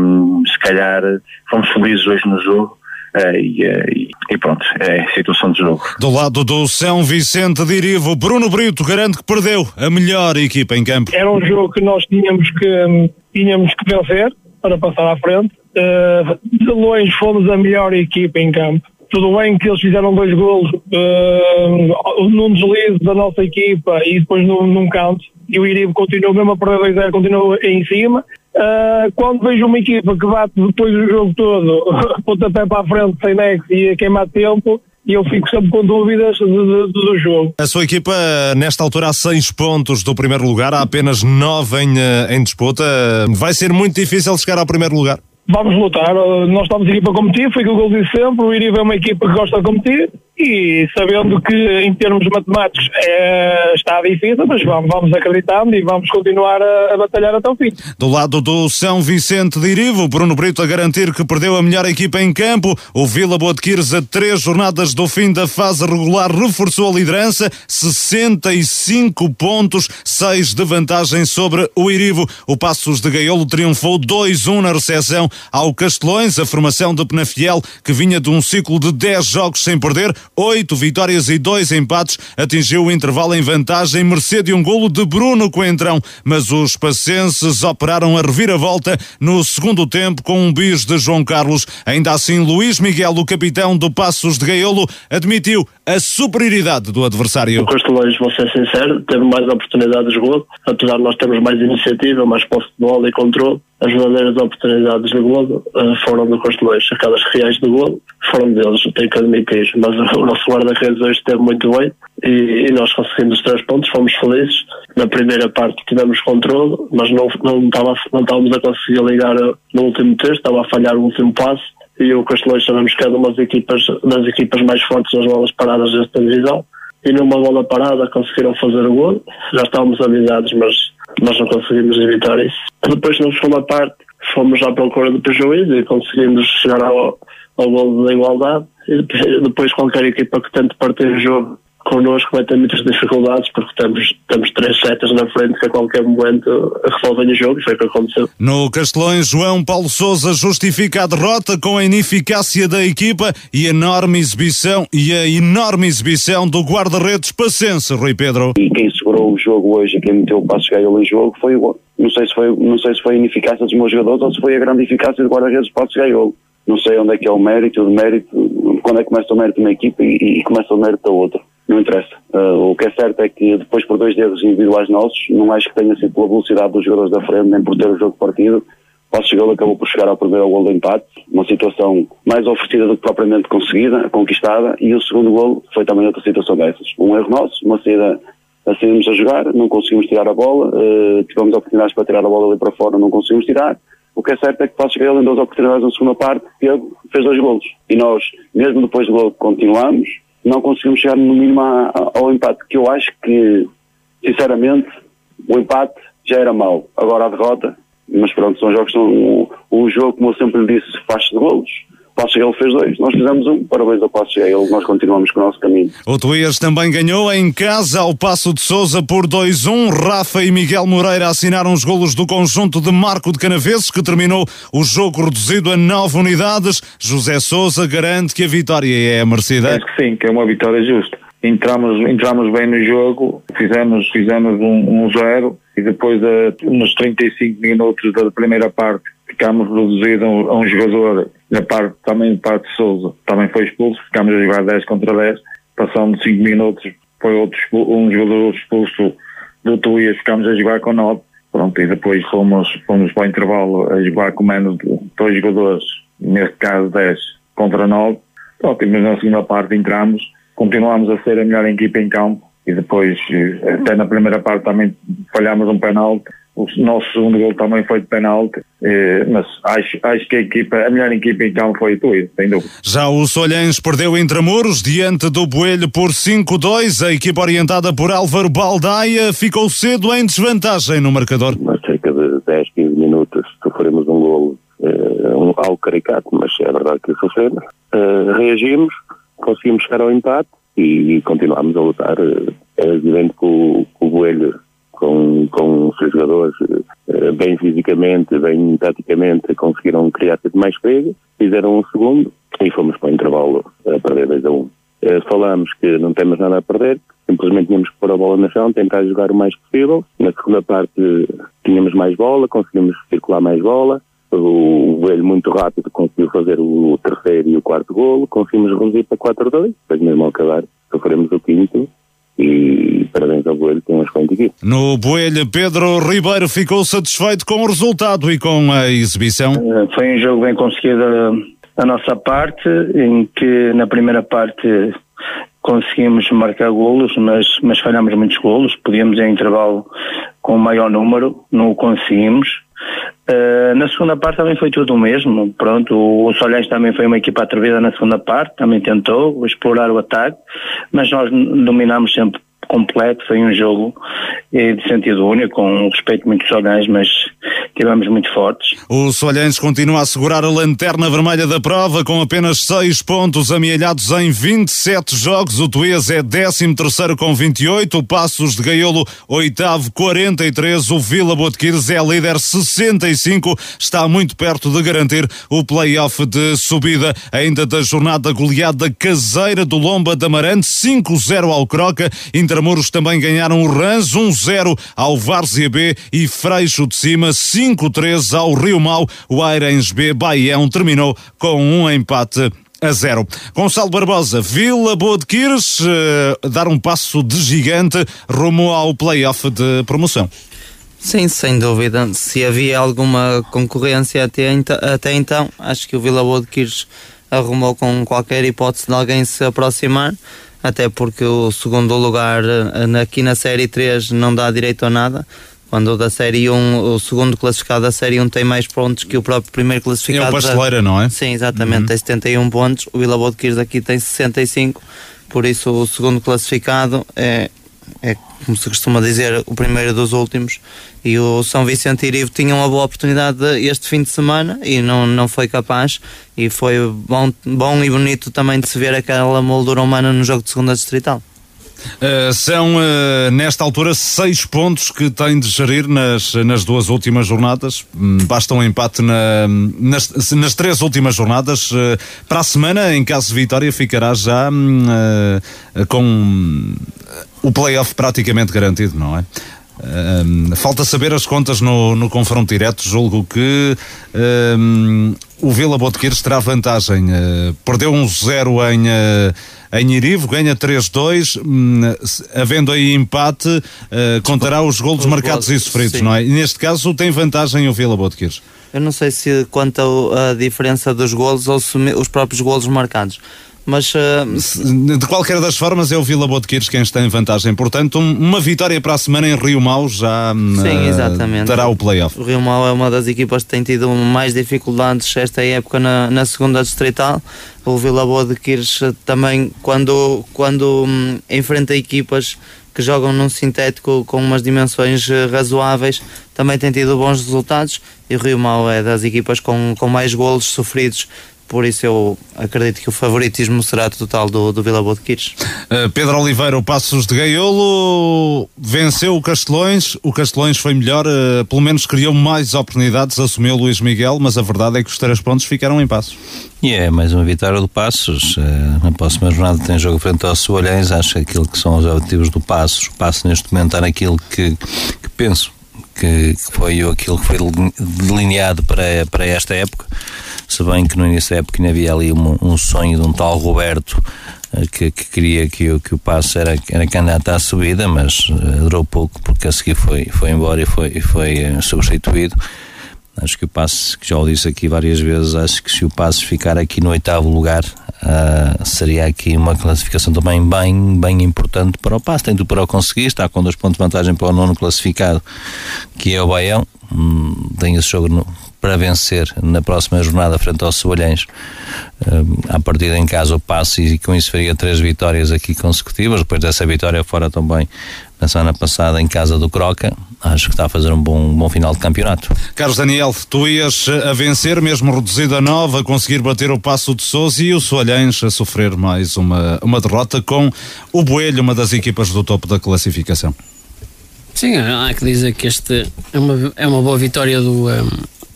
Um, se calhar fomos felizes hoje no jogo Uh, e, e, pronto, é a situação de jogo. Do lado do São Vicente de Irivo, Bruno Brito garante que perdeu a melhor equipa em campo. Era um jogo que nós tínhamos que, um, tínhamos que vencer para passar à frente. Uh, de longe fomos a melhor equipa em campo. Tudo bem que eles fizeram dois golos uh, num deslize da nossa equipa e depois num, num canto. E o Iribo continuou mesmo a perder 2-0, continuou em cima. Uh, quando vejo uma equipa que bate depois do jogo todo, pontapé para a frente, sem nexo e a queimar tempo, e eu fico sempre com dúvidas do, do, do, jogo. A sua equipa, nesta altura, há seis pontos do primeiro lugar, há apenas nove em, eh, em disputa. Vai ser muito difícil chegar ao primeiro lugar? Vamos lutar. Nós estamos aqui para competir, foi o que eu disse sempre. O Iribe é uma equipa que gosta de competir e sabendo que em termos matemáticos é, está difícil, mas vamos, vamos acreditando e vamos continuar a, a, batalhar até o fim. Do lado do São Vicente de Irivo, Bruno Brito a garantir que perdeu a melhor equipa em campo, o Vila Boa de Quires a três jornadas do fim da fase regular reforçou a liderança, 65 pontos, 6 de vantagem sobre o Irivo. O Passos de Gaiolo triunfou 2-1 na recepção ao Castelões, a formação de Penafiel, que vinha de um ciclo de 10 jogos sem perder, oito vitórias e dois empates, atingiu o intervalo em vantagem, mercê de um golo de Bruno Coentrão, mas os pacenses operaram a reviravolta no segundo tempo com um bis de João Carlos. Ainda assim, Luís Miguel, o capitão do Passos de Gaiolo, admitiu a superioridade do adversário. O Castelões, vou ser sincero, teve mais oportunidades de golo, apesar de nós termos mais iniciativa, mais posse de bola e controle, as verdadeiras oportunidades de golo uh, foram do Castelões, aquelas reais de golo foram deles, tenho que admitir, mas o nosso guarda-redes hoje esteve muito bem e, e, nós conseguimos os três pontos, fomos felizes. Na primeira parte tivemos controle, mas não, não, tava, não estávamos a conseguir ligar no último texto, estava a falhar o último passo e o Castelões sabemos que é uma das equipas, das equipas mais fortes nas bolas paradas desta divisão e numa bola parada conseguiram fazer o gol. Já estávamos avisados, mas nós não conseguimos evitar isso. Depois, na segunda parte, fomos à procura do prejuízo e conseguimos chegar ao, ao gol da igualdade. E depois, qualquer equipa que tente partir o jogo connosco vai ter muitas dificuldades porque temos, temos três setas na frente que a qualquer momento resolvem o jogo e foi o que aconteceu. No Castelões, João Paulo Souza justifica a derrota com a ineficácia da equipa e a enorme exibição e a enorme exibição do guarda-redes Pacense, Rui Pedro. E quem segurou o jogo hoje, quem meteu o passo ganhou em jogo foi o não sei se foi não sei se foi a ineficácia dos meus jogadores ou se foi a grande eficácia do guarda-redes Passos Gaiolo. Não sei onde é que é o mérito, o mérito, quando é que começa o mérito de uma equipa e, e começa o mérito da outra não interessa. Uh, o que é certo é que depois por dois dedos individuais nossos, não acho que tenha sido pela velocidade dos jogadores da frente, nem por ter o jogo partido. Passo chegou acabou por chegar ao primeiro gol do empate, uma situação mais oferecida do que propriamente conseguida, conquistada, e o segundo gol foi também outra situação dessas. Um erro nosso, uma saída, a saímos a jogar, não conseguimos tirar a bola, uh, tivemos oportunidades para tirar a bola ali para fora, não conseguimos tirar. O que é certo é que Passo Gale, em duas oportunidades na segunda parte, fez dois golos. E nós, mesmo depois do gol, continuamos, não conseguimos chegar no mínimo ao empate, que eu acho que, sinceramente, o empate já era mau. Agora a derrota, mas pronto, são jogos, são, o jogo, como eu sempre lhe disse, faz-se de golos. Passo ele fez dois, nós fizemos um, parabéns ao Passo ele, nós continuamos com o nosso caminho. O Tuías também ganhou em casa ao Passo de Souza por 2-1. Rafa e Miguel Moreira assinaram os golos do conjunto de Marco de Canaveses, que terminou o jogo reduzido a nove unidades. José Souza garante que a vitória é merecida. Acho que sim, que é uma vitória justa. Entramos, entramos bem no jogo, fizemos, fizemos um, um zero e depois, nos 35 minutos da primeira parte, ficámos reduzidos a um jogador na parte, também parte de Souza, também foi expulso, ficámos a jogar 10 contra 10, passando 5 minutos, foi outro um jogador expulso do Tuías, ficámos a jogar com 9, pronto, e depois fomos, fomos para o intervalo a jogar com menos de dois jogadores, neste caso 10 contra 9, pronto, e na segunda parte entramos, continuamos a ser a melhor equipa em campo, e depois, eh, até na primeira parte também falhámos um penalti, o nosso segundo gol também foi de penalti, eh, mas acho, acho que a equipa, a melhor equipa então foi o sem dúvida. Já o Solhães perdeu entre muros diante do Boelho por 5-2. A equipa orientada por Álvaro Baldaia ficou cedo em desvantagem no marcador. Mas cerca de 10, 15 minutos sofremos um gol, eh, um, algo caricato, mas é verdade que sofremos. Eh, reagimos, conseguimos chegar ao empate e continuamos a lutar. É evidente que o, que o Boelho com, com os seus jogadores eh, bem fisicamente, bem taticamente, conseguiram criar mais perigo, fizeram um segundo e fomos para o intervalo a perder 2 a 1. Um. Eh, falamos que não temos nada a perder, simplesmente tínhamos que pôr a bola na chão, tentar jogar o mais possível. Na segunda parte tínhamos mais bola, conseguimos circular mais bola. O Velho muito rápido conseguiu fazer o terceiro e o quarto golo, conseguimos reduzir para 4-2, depois mesmo ao acabar sofremos o quinto e parabéns ao Boelho, tem uma excelente equipe. No Boelho, Pedro Ribeiro ficou satisfeito com o resultado e com a exibição? Eh, foi um jogo bem conseguido da nossa parte, em que na primeira parte conseguimos marcar golos, mas, mas falhamos muitos golos, podíamos em intervalo com o maior número, não o conseguimos, Uh, na segunda parte também foi tudo o mesmo. Pronto, o, o Solhães também foi uma equipa atrevida na segunda parte, também tentou explorar o ataque, mas nós dominámos sempre completo, foi um jogo eh, de sentido único, com respeito muito Solhães, mas tivemos muito fortes. O Solhães continua a segurar a lanterna vermelha da prova com apenas 6 pontos amealhados em 27 jogos. O Tuês é 13 terceiro com 28, o Passos de Gaiolo oitavo 43, o Vila Botequires é líder 65, está muito perto de garantir o play-off de subida ainda da jornada goleada caseira do Lomba da Marante 5-0 ao Croca, Intramuros também ganharam o Rans 1-0 ao Várzea B e Freixo de Cima 5-3 ao Rio Mau. O Airens B Baião terminou com um empate a zero. Gonçalo Barbosa, Vila Boa de Quires, uh, dar um passo de gigante rumo ao play-off de promoção. Sim, sem dúvida. Se havia alguma concorrência até, então, até então, acho que o Vila Boa de Quires arrumou com qualquer hipótese de alguém se aproximar, até porque o segundo lugar eh, aqui na Série 3 não dá direito a nada quando o da Série 1, o segundo classificado da Série 1 tem mais pontos que o próprio primeiro classificado. É o Pasteleira, não é? Sim, exatamente, uhum. tem 71 pontos, o Vila Boa de Quires aqui tem 65, por isso o segundo classificado é, é, como se costuma dizer, o primeiro dos últimos. E o São Vicente Irivo tinha uma boa oportunidade este fim de semana e não, não foi capaz. E foi bom, bom e bonito também de se ver aquela moldura humana no jogo de segunda distrital. Uh, são, uh, nesta altura, seis pontos que tem de gerir nas, nas duas últimas jornadas. Um, basta um empate na, nas, nas três últimas jornadas. Uh, para a semana, em caso de vitória, ficará já hum, com o playoff praticamente garantido, não é? Um, falta saber as contas no, no confronto direto. Julgo que um, o Vila Botequires terá vantagem. Uh, perdeu um zero em, uh, em Irivo, ganha 3-2. Um, havendo aí empate, uh, contará os golos marcados e sofridos, sim. não é? E neste caso tem vantagem o Vila Botequires. Eu não sei se quanto a diferença dos golos ou se os próprios golos marcados mas uh... de qualquer das formas é o Vila Boa de Quires quem está em vantagem. Portanto, um, uma vitória para a semana em Rio Mau já Sim, exatamente. dará o playoff. O Rio Mau é uma das equipas que tem tido mais dificuldades esta época na, na segunda distrital. O Vila Boa de Quires também, quando, quando um, enfrenta equipas que jogam num sintético com umas dimensões eh, razoáveis, também tem tido bons resultados e o Rio Mau é das equipas com, com mais golos sofridos por isso eu acredito que o favoritismo será total do, do Vila Boa de Quires. Uh, Pedro Oliveira, o Passos de Gaiolo, venceu o Castelões, o Castelões foi melhor, uh, pelo menos criou mais oportunidades, assumiu o Luís Miguel, mas a verdade é que os três pontos ficaram em Passos. E é mais uma vitória do Passos, uh, na próxima jornada tem jogo frente ao Soalhães, acho que aquilo que são os objetivos do Passos, o Passos neste momento está naquilo que, que penso que, que foi aquilo que foi delineado para, para esta época se bem que no início da época havia ali um, um sonho de um tal Roberto eh, que, que, queria que, o, que o passo era, era candidato à subida, mas uh, durou pouco porque a seguir foi, foi embora e foi, foi uh, substituído. Acho que o passo, que já o disse aqui várias vezes, acho que se o passo ficar aqui no oitavo lugar, uh, seria aqui uma classificação também bem, bem importante para o passo. Tem tudo para o conseguir, está com dois pontos de vantagem para o nono classificado, que é o Baião. Hum, tem esse jogo no, para vencer na próxima jornada frente aos Soalhães. a partir em casa o passo e com isso faria três vitórias aqui consecutivas, depois dessa vitória fora também na semana passada em casa do Croca, acho que está a fazer um bom, um bom final de campeonato. Carlos Daniel, tu ias a vencer, mesmo reduzido a nove, a conseguir bater o passo de Sousa e o Soalhães a sofrer mais uma, uma derrota com o Boelho, uma das equipas do topo da classificação. Sim, há que dizer que este é uma, é uma boa vitória do, um,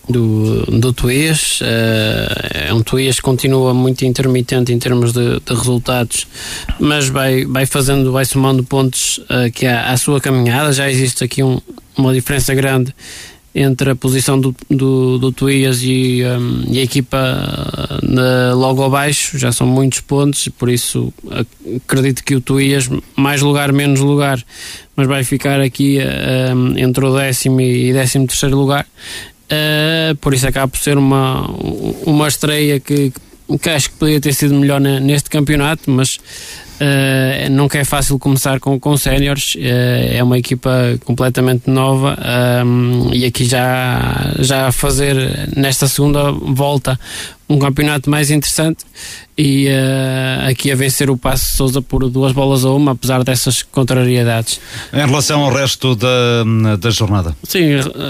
do, do Tuês. Uh, é um Tuês que continua muito intermitente em termos de, de resultados, mas vai, vai fazendo, vai somando pontos uh, que há à sua caminhada. Já existe aqui um, uma diferença grande entre a posição do, do, do Tuías e, um, e a equipa na, logo abaixo, já são muitos pontos, por isso acredito que o Tuías, mais lugar, menos lugar, mas vai ficar aqui um, entre o décimo e décimo terceiro lugar Uh, por isso acaba por ser uma, uma estreia que, que acho que poderia ter sido melhor neste campeonato, mas Uh, nunca é fácil começar com, com séniores, uh, é uma equipa completamente nova um, e aqui já, já fazer nesta segunda volta um campeonato mais interessante e uh, aqui a vencer o Passo Souza por duas bolas a uma, apesar dessas contrariedades. Em relação ao resto da, da jornada? Sim,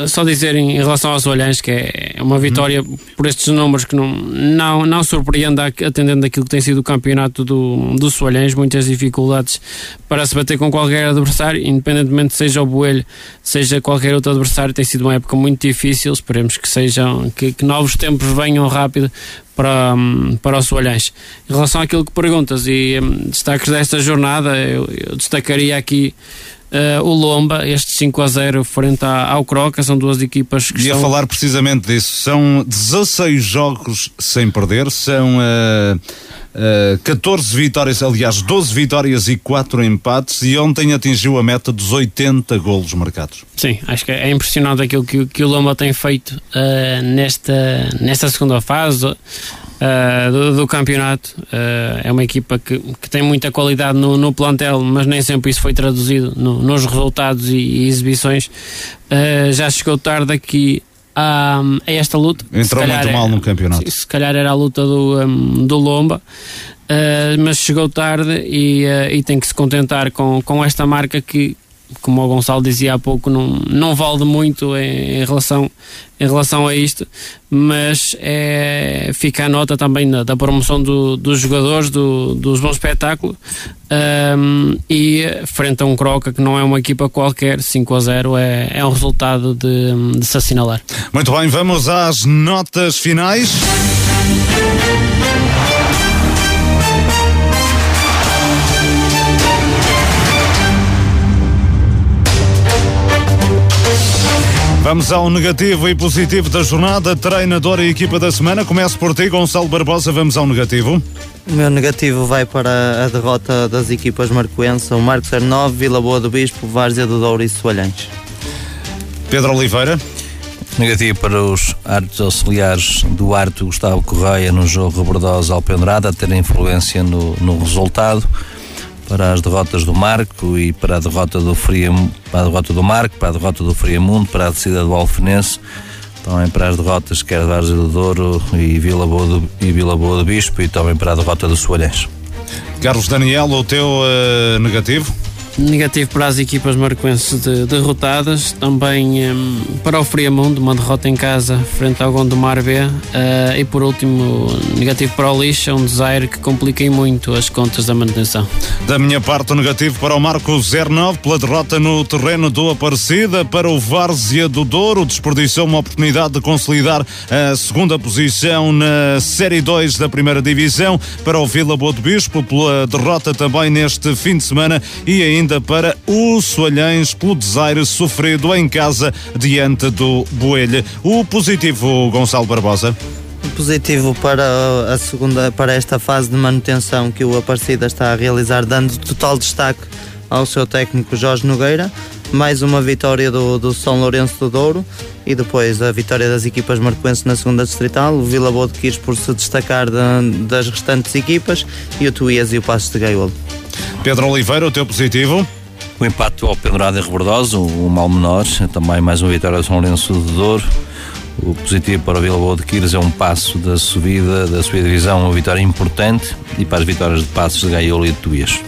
só dizer em, em relação aos Olhães que é uma vitória hum. por estes números que não, não, não surpreende atendendo aquilo que tem sido o campeonato do, do Soalhães, muitas dificuldades para se bater com qualquer adversário, independentemente seja o Boelho, seja qualquer outro adversário, tem sido uma época muito difícil, esperemos que sejam, que, que novos tempos venham rápido para, para o Soalhães. Em relação àquilo que perguntas e um, destaques desta jornada, eu, eu destacaria aqui Uh, o Lomba, este 5 a 0 frente ao Croca, são duas equipas que Ia estão... falar precisamente disso, são 16 jogos sem perder, são uh, uh, 14 vitórias, aliás 12 vitórias e 4 empates e ontem atingiu a meta dos 80 golos marcados. Sim, acho que é impressionante aquilo que, que o Lomba tem feito uh, nesta, nesta segunda fase uh, do, do, campeonato. Uh, é uma equipa que, que tem muita qualidade no, no, plantel, mas nem sempre isso foi traduzido no, nos resultados e, e exibições. Uh, já chegou tarde aqui a, a esta luta. Entrou muito mal no campeonato. Se, se, calhar era a luta do, um, do Lomba. mas chegou tarde e, e tem que se contentar com, com esta marca que, como o Gonçalo dizia há pouco, não, não vale muito em, em relação, em relação a isto, mas é, fica a nota também da, da promoção do, dos jogadores, do, dos bons espetáculos um, e frente a um Croca que não é uma equipa qualquer, 5 a 0 é, é um resultado de, de se assinalar. Muito bem, vamos às notas finais. Vamos ao negativo e positivo da jornada. Treinador e equipa da semana. Começo por ti, Gonçalo Barbosa. Vamos ao negativo. O meu negativo vai para a derrota das equipas marcoenses, o Marcos 09, Vila Boa do Bispo, Várzea do Douro e Soalhães. Pedro Oliveira. Negativo para os árbitros auxiliares do Arte Gustavo Correia no jogo Rebordosa Alpendrada, a ter influência no, no resultado para as derrotas do Marco e para a derrota do Fria, para a derrota do Marco, para a derrota do Friamundo, para a descida do Alfenense, também para as derrotas quer de Várzea do Douro e Vila Boa do, e Vila Boa do Bispo e também para a derrota do Soalhães. Carlos Daniel, o teu uh, negativo? Negativo para as equipas marcoenses de, derrotadas, também um, para o Friamundo, uma derrota em casa frente ao Gondomar B, uh, e por último, negativo para o Lixa, um desaire que compliquem muito as contas da manutenção. Da minha parte, o negativo para o Marco 09, pela derrota no terreno do Aparecida, para o Várzea do Douro, desperdiçou uma oportunidade de consolidar a segunda posição na Série 2 da primeira divisão, para o Vila Boa do Bispo, pela derrota também neste fim de semana e ainda para o Soalhães pelo desaire sofrido em casa diante do Boelho. O positivo, Gonçalo Barbosa? positivo para a segunda para esta fase de manutenção que o Aparecida está a realizar, dando total destaque ao seu técnico Jorge Nogueira. Mais uma vitória do, do São Lourenço do Douro e depois a vitória das equipas marcoenses na segunda distrital. O Vila Boa de Quis por se destacar de, das restantes equipas e o Tuías e o Passos de Gaiolo. Pedro Oliveira, o teu positivo? O empate ao Pendurado e Rebordoso, o mal menor, também mais uma vitória do São Lourenço de Douro. O positivo para o Vila Boa de Quires é um passo da subida, da subida divisão, uma vitória importante e para as vitórias de Passos de Gaiolo e de Tuías.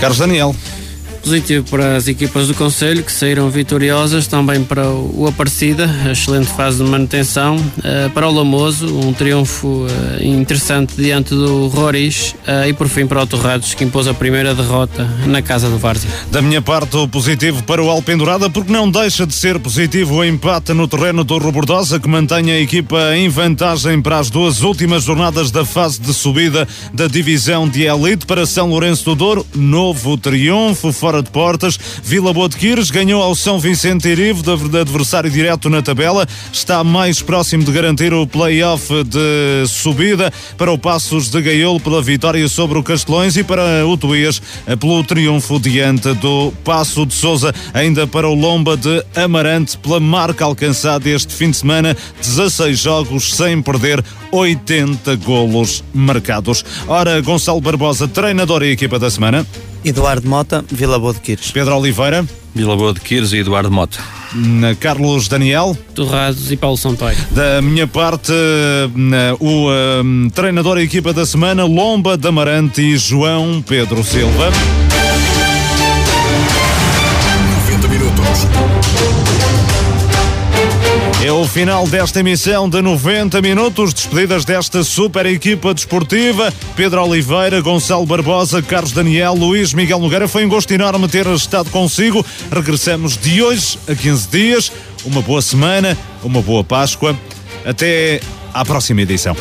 Carlos Daniel positivo para as equipas do Conselho que saíram vitoriosas, também para o Aparecida, excelente fase de manutenção, uh, para o Lamoso, um triunfo uh, interessante diante do Roriz uh, e por fim para o Torrados que impôs a primeira derrota na casa do Várzea. Da minha parte, o positivo para o Alpendurada, porque não deixa de ser positivo o empate no terreno do Robordosa, que mantém a equipa em vantagem para as duas últimas jornadas da fase de subida da divisão de elite para São Lourenço do Douro. Novo triunfo fora fora de portas. Vila Boa de Quires ganhou ao São Vicente Irivo, adversário direto na tabela. Está mais próximo de garantir o play-off de subida para o Passos de Gaiolo pela vitória sobre o Castelões e para o Tuías pelo triunfo diante do Passo de Souza. Ainda para o Lomba de Amarante pela marca alcançada este fim de semana. 16 jogos sem perder 80 golos marcados. Ora, Gonçalo Barbosa, treinador e equipa da semana. Eduardo Mota, Vila Boa de Quires. Pedro Oliveira. Vila Boa de Quires e Eduardo Mota. Na Carlos Daniel. Torrados e Paulo Sampaio. Da minha parte, o um, treinador e equipa da semana, Lomba Damarante e João Pedro Silva. É o final desta emissão de 90 minutos, despedidas desta super equipa desportiva. Pedro Oliveira, Gonçalo Barbosa, Carlos Daniel, Luís Miguel Nogueira. Foi um gosto enorme ter estado consigo. Regressamos de hoje a 15 dias. Uma boa semana, uma boa Páscoa. Até à próxima edição.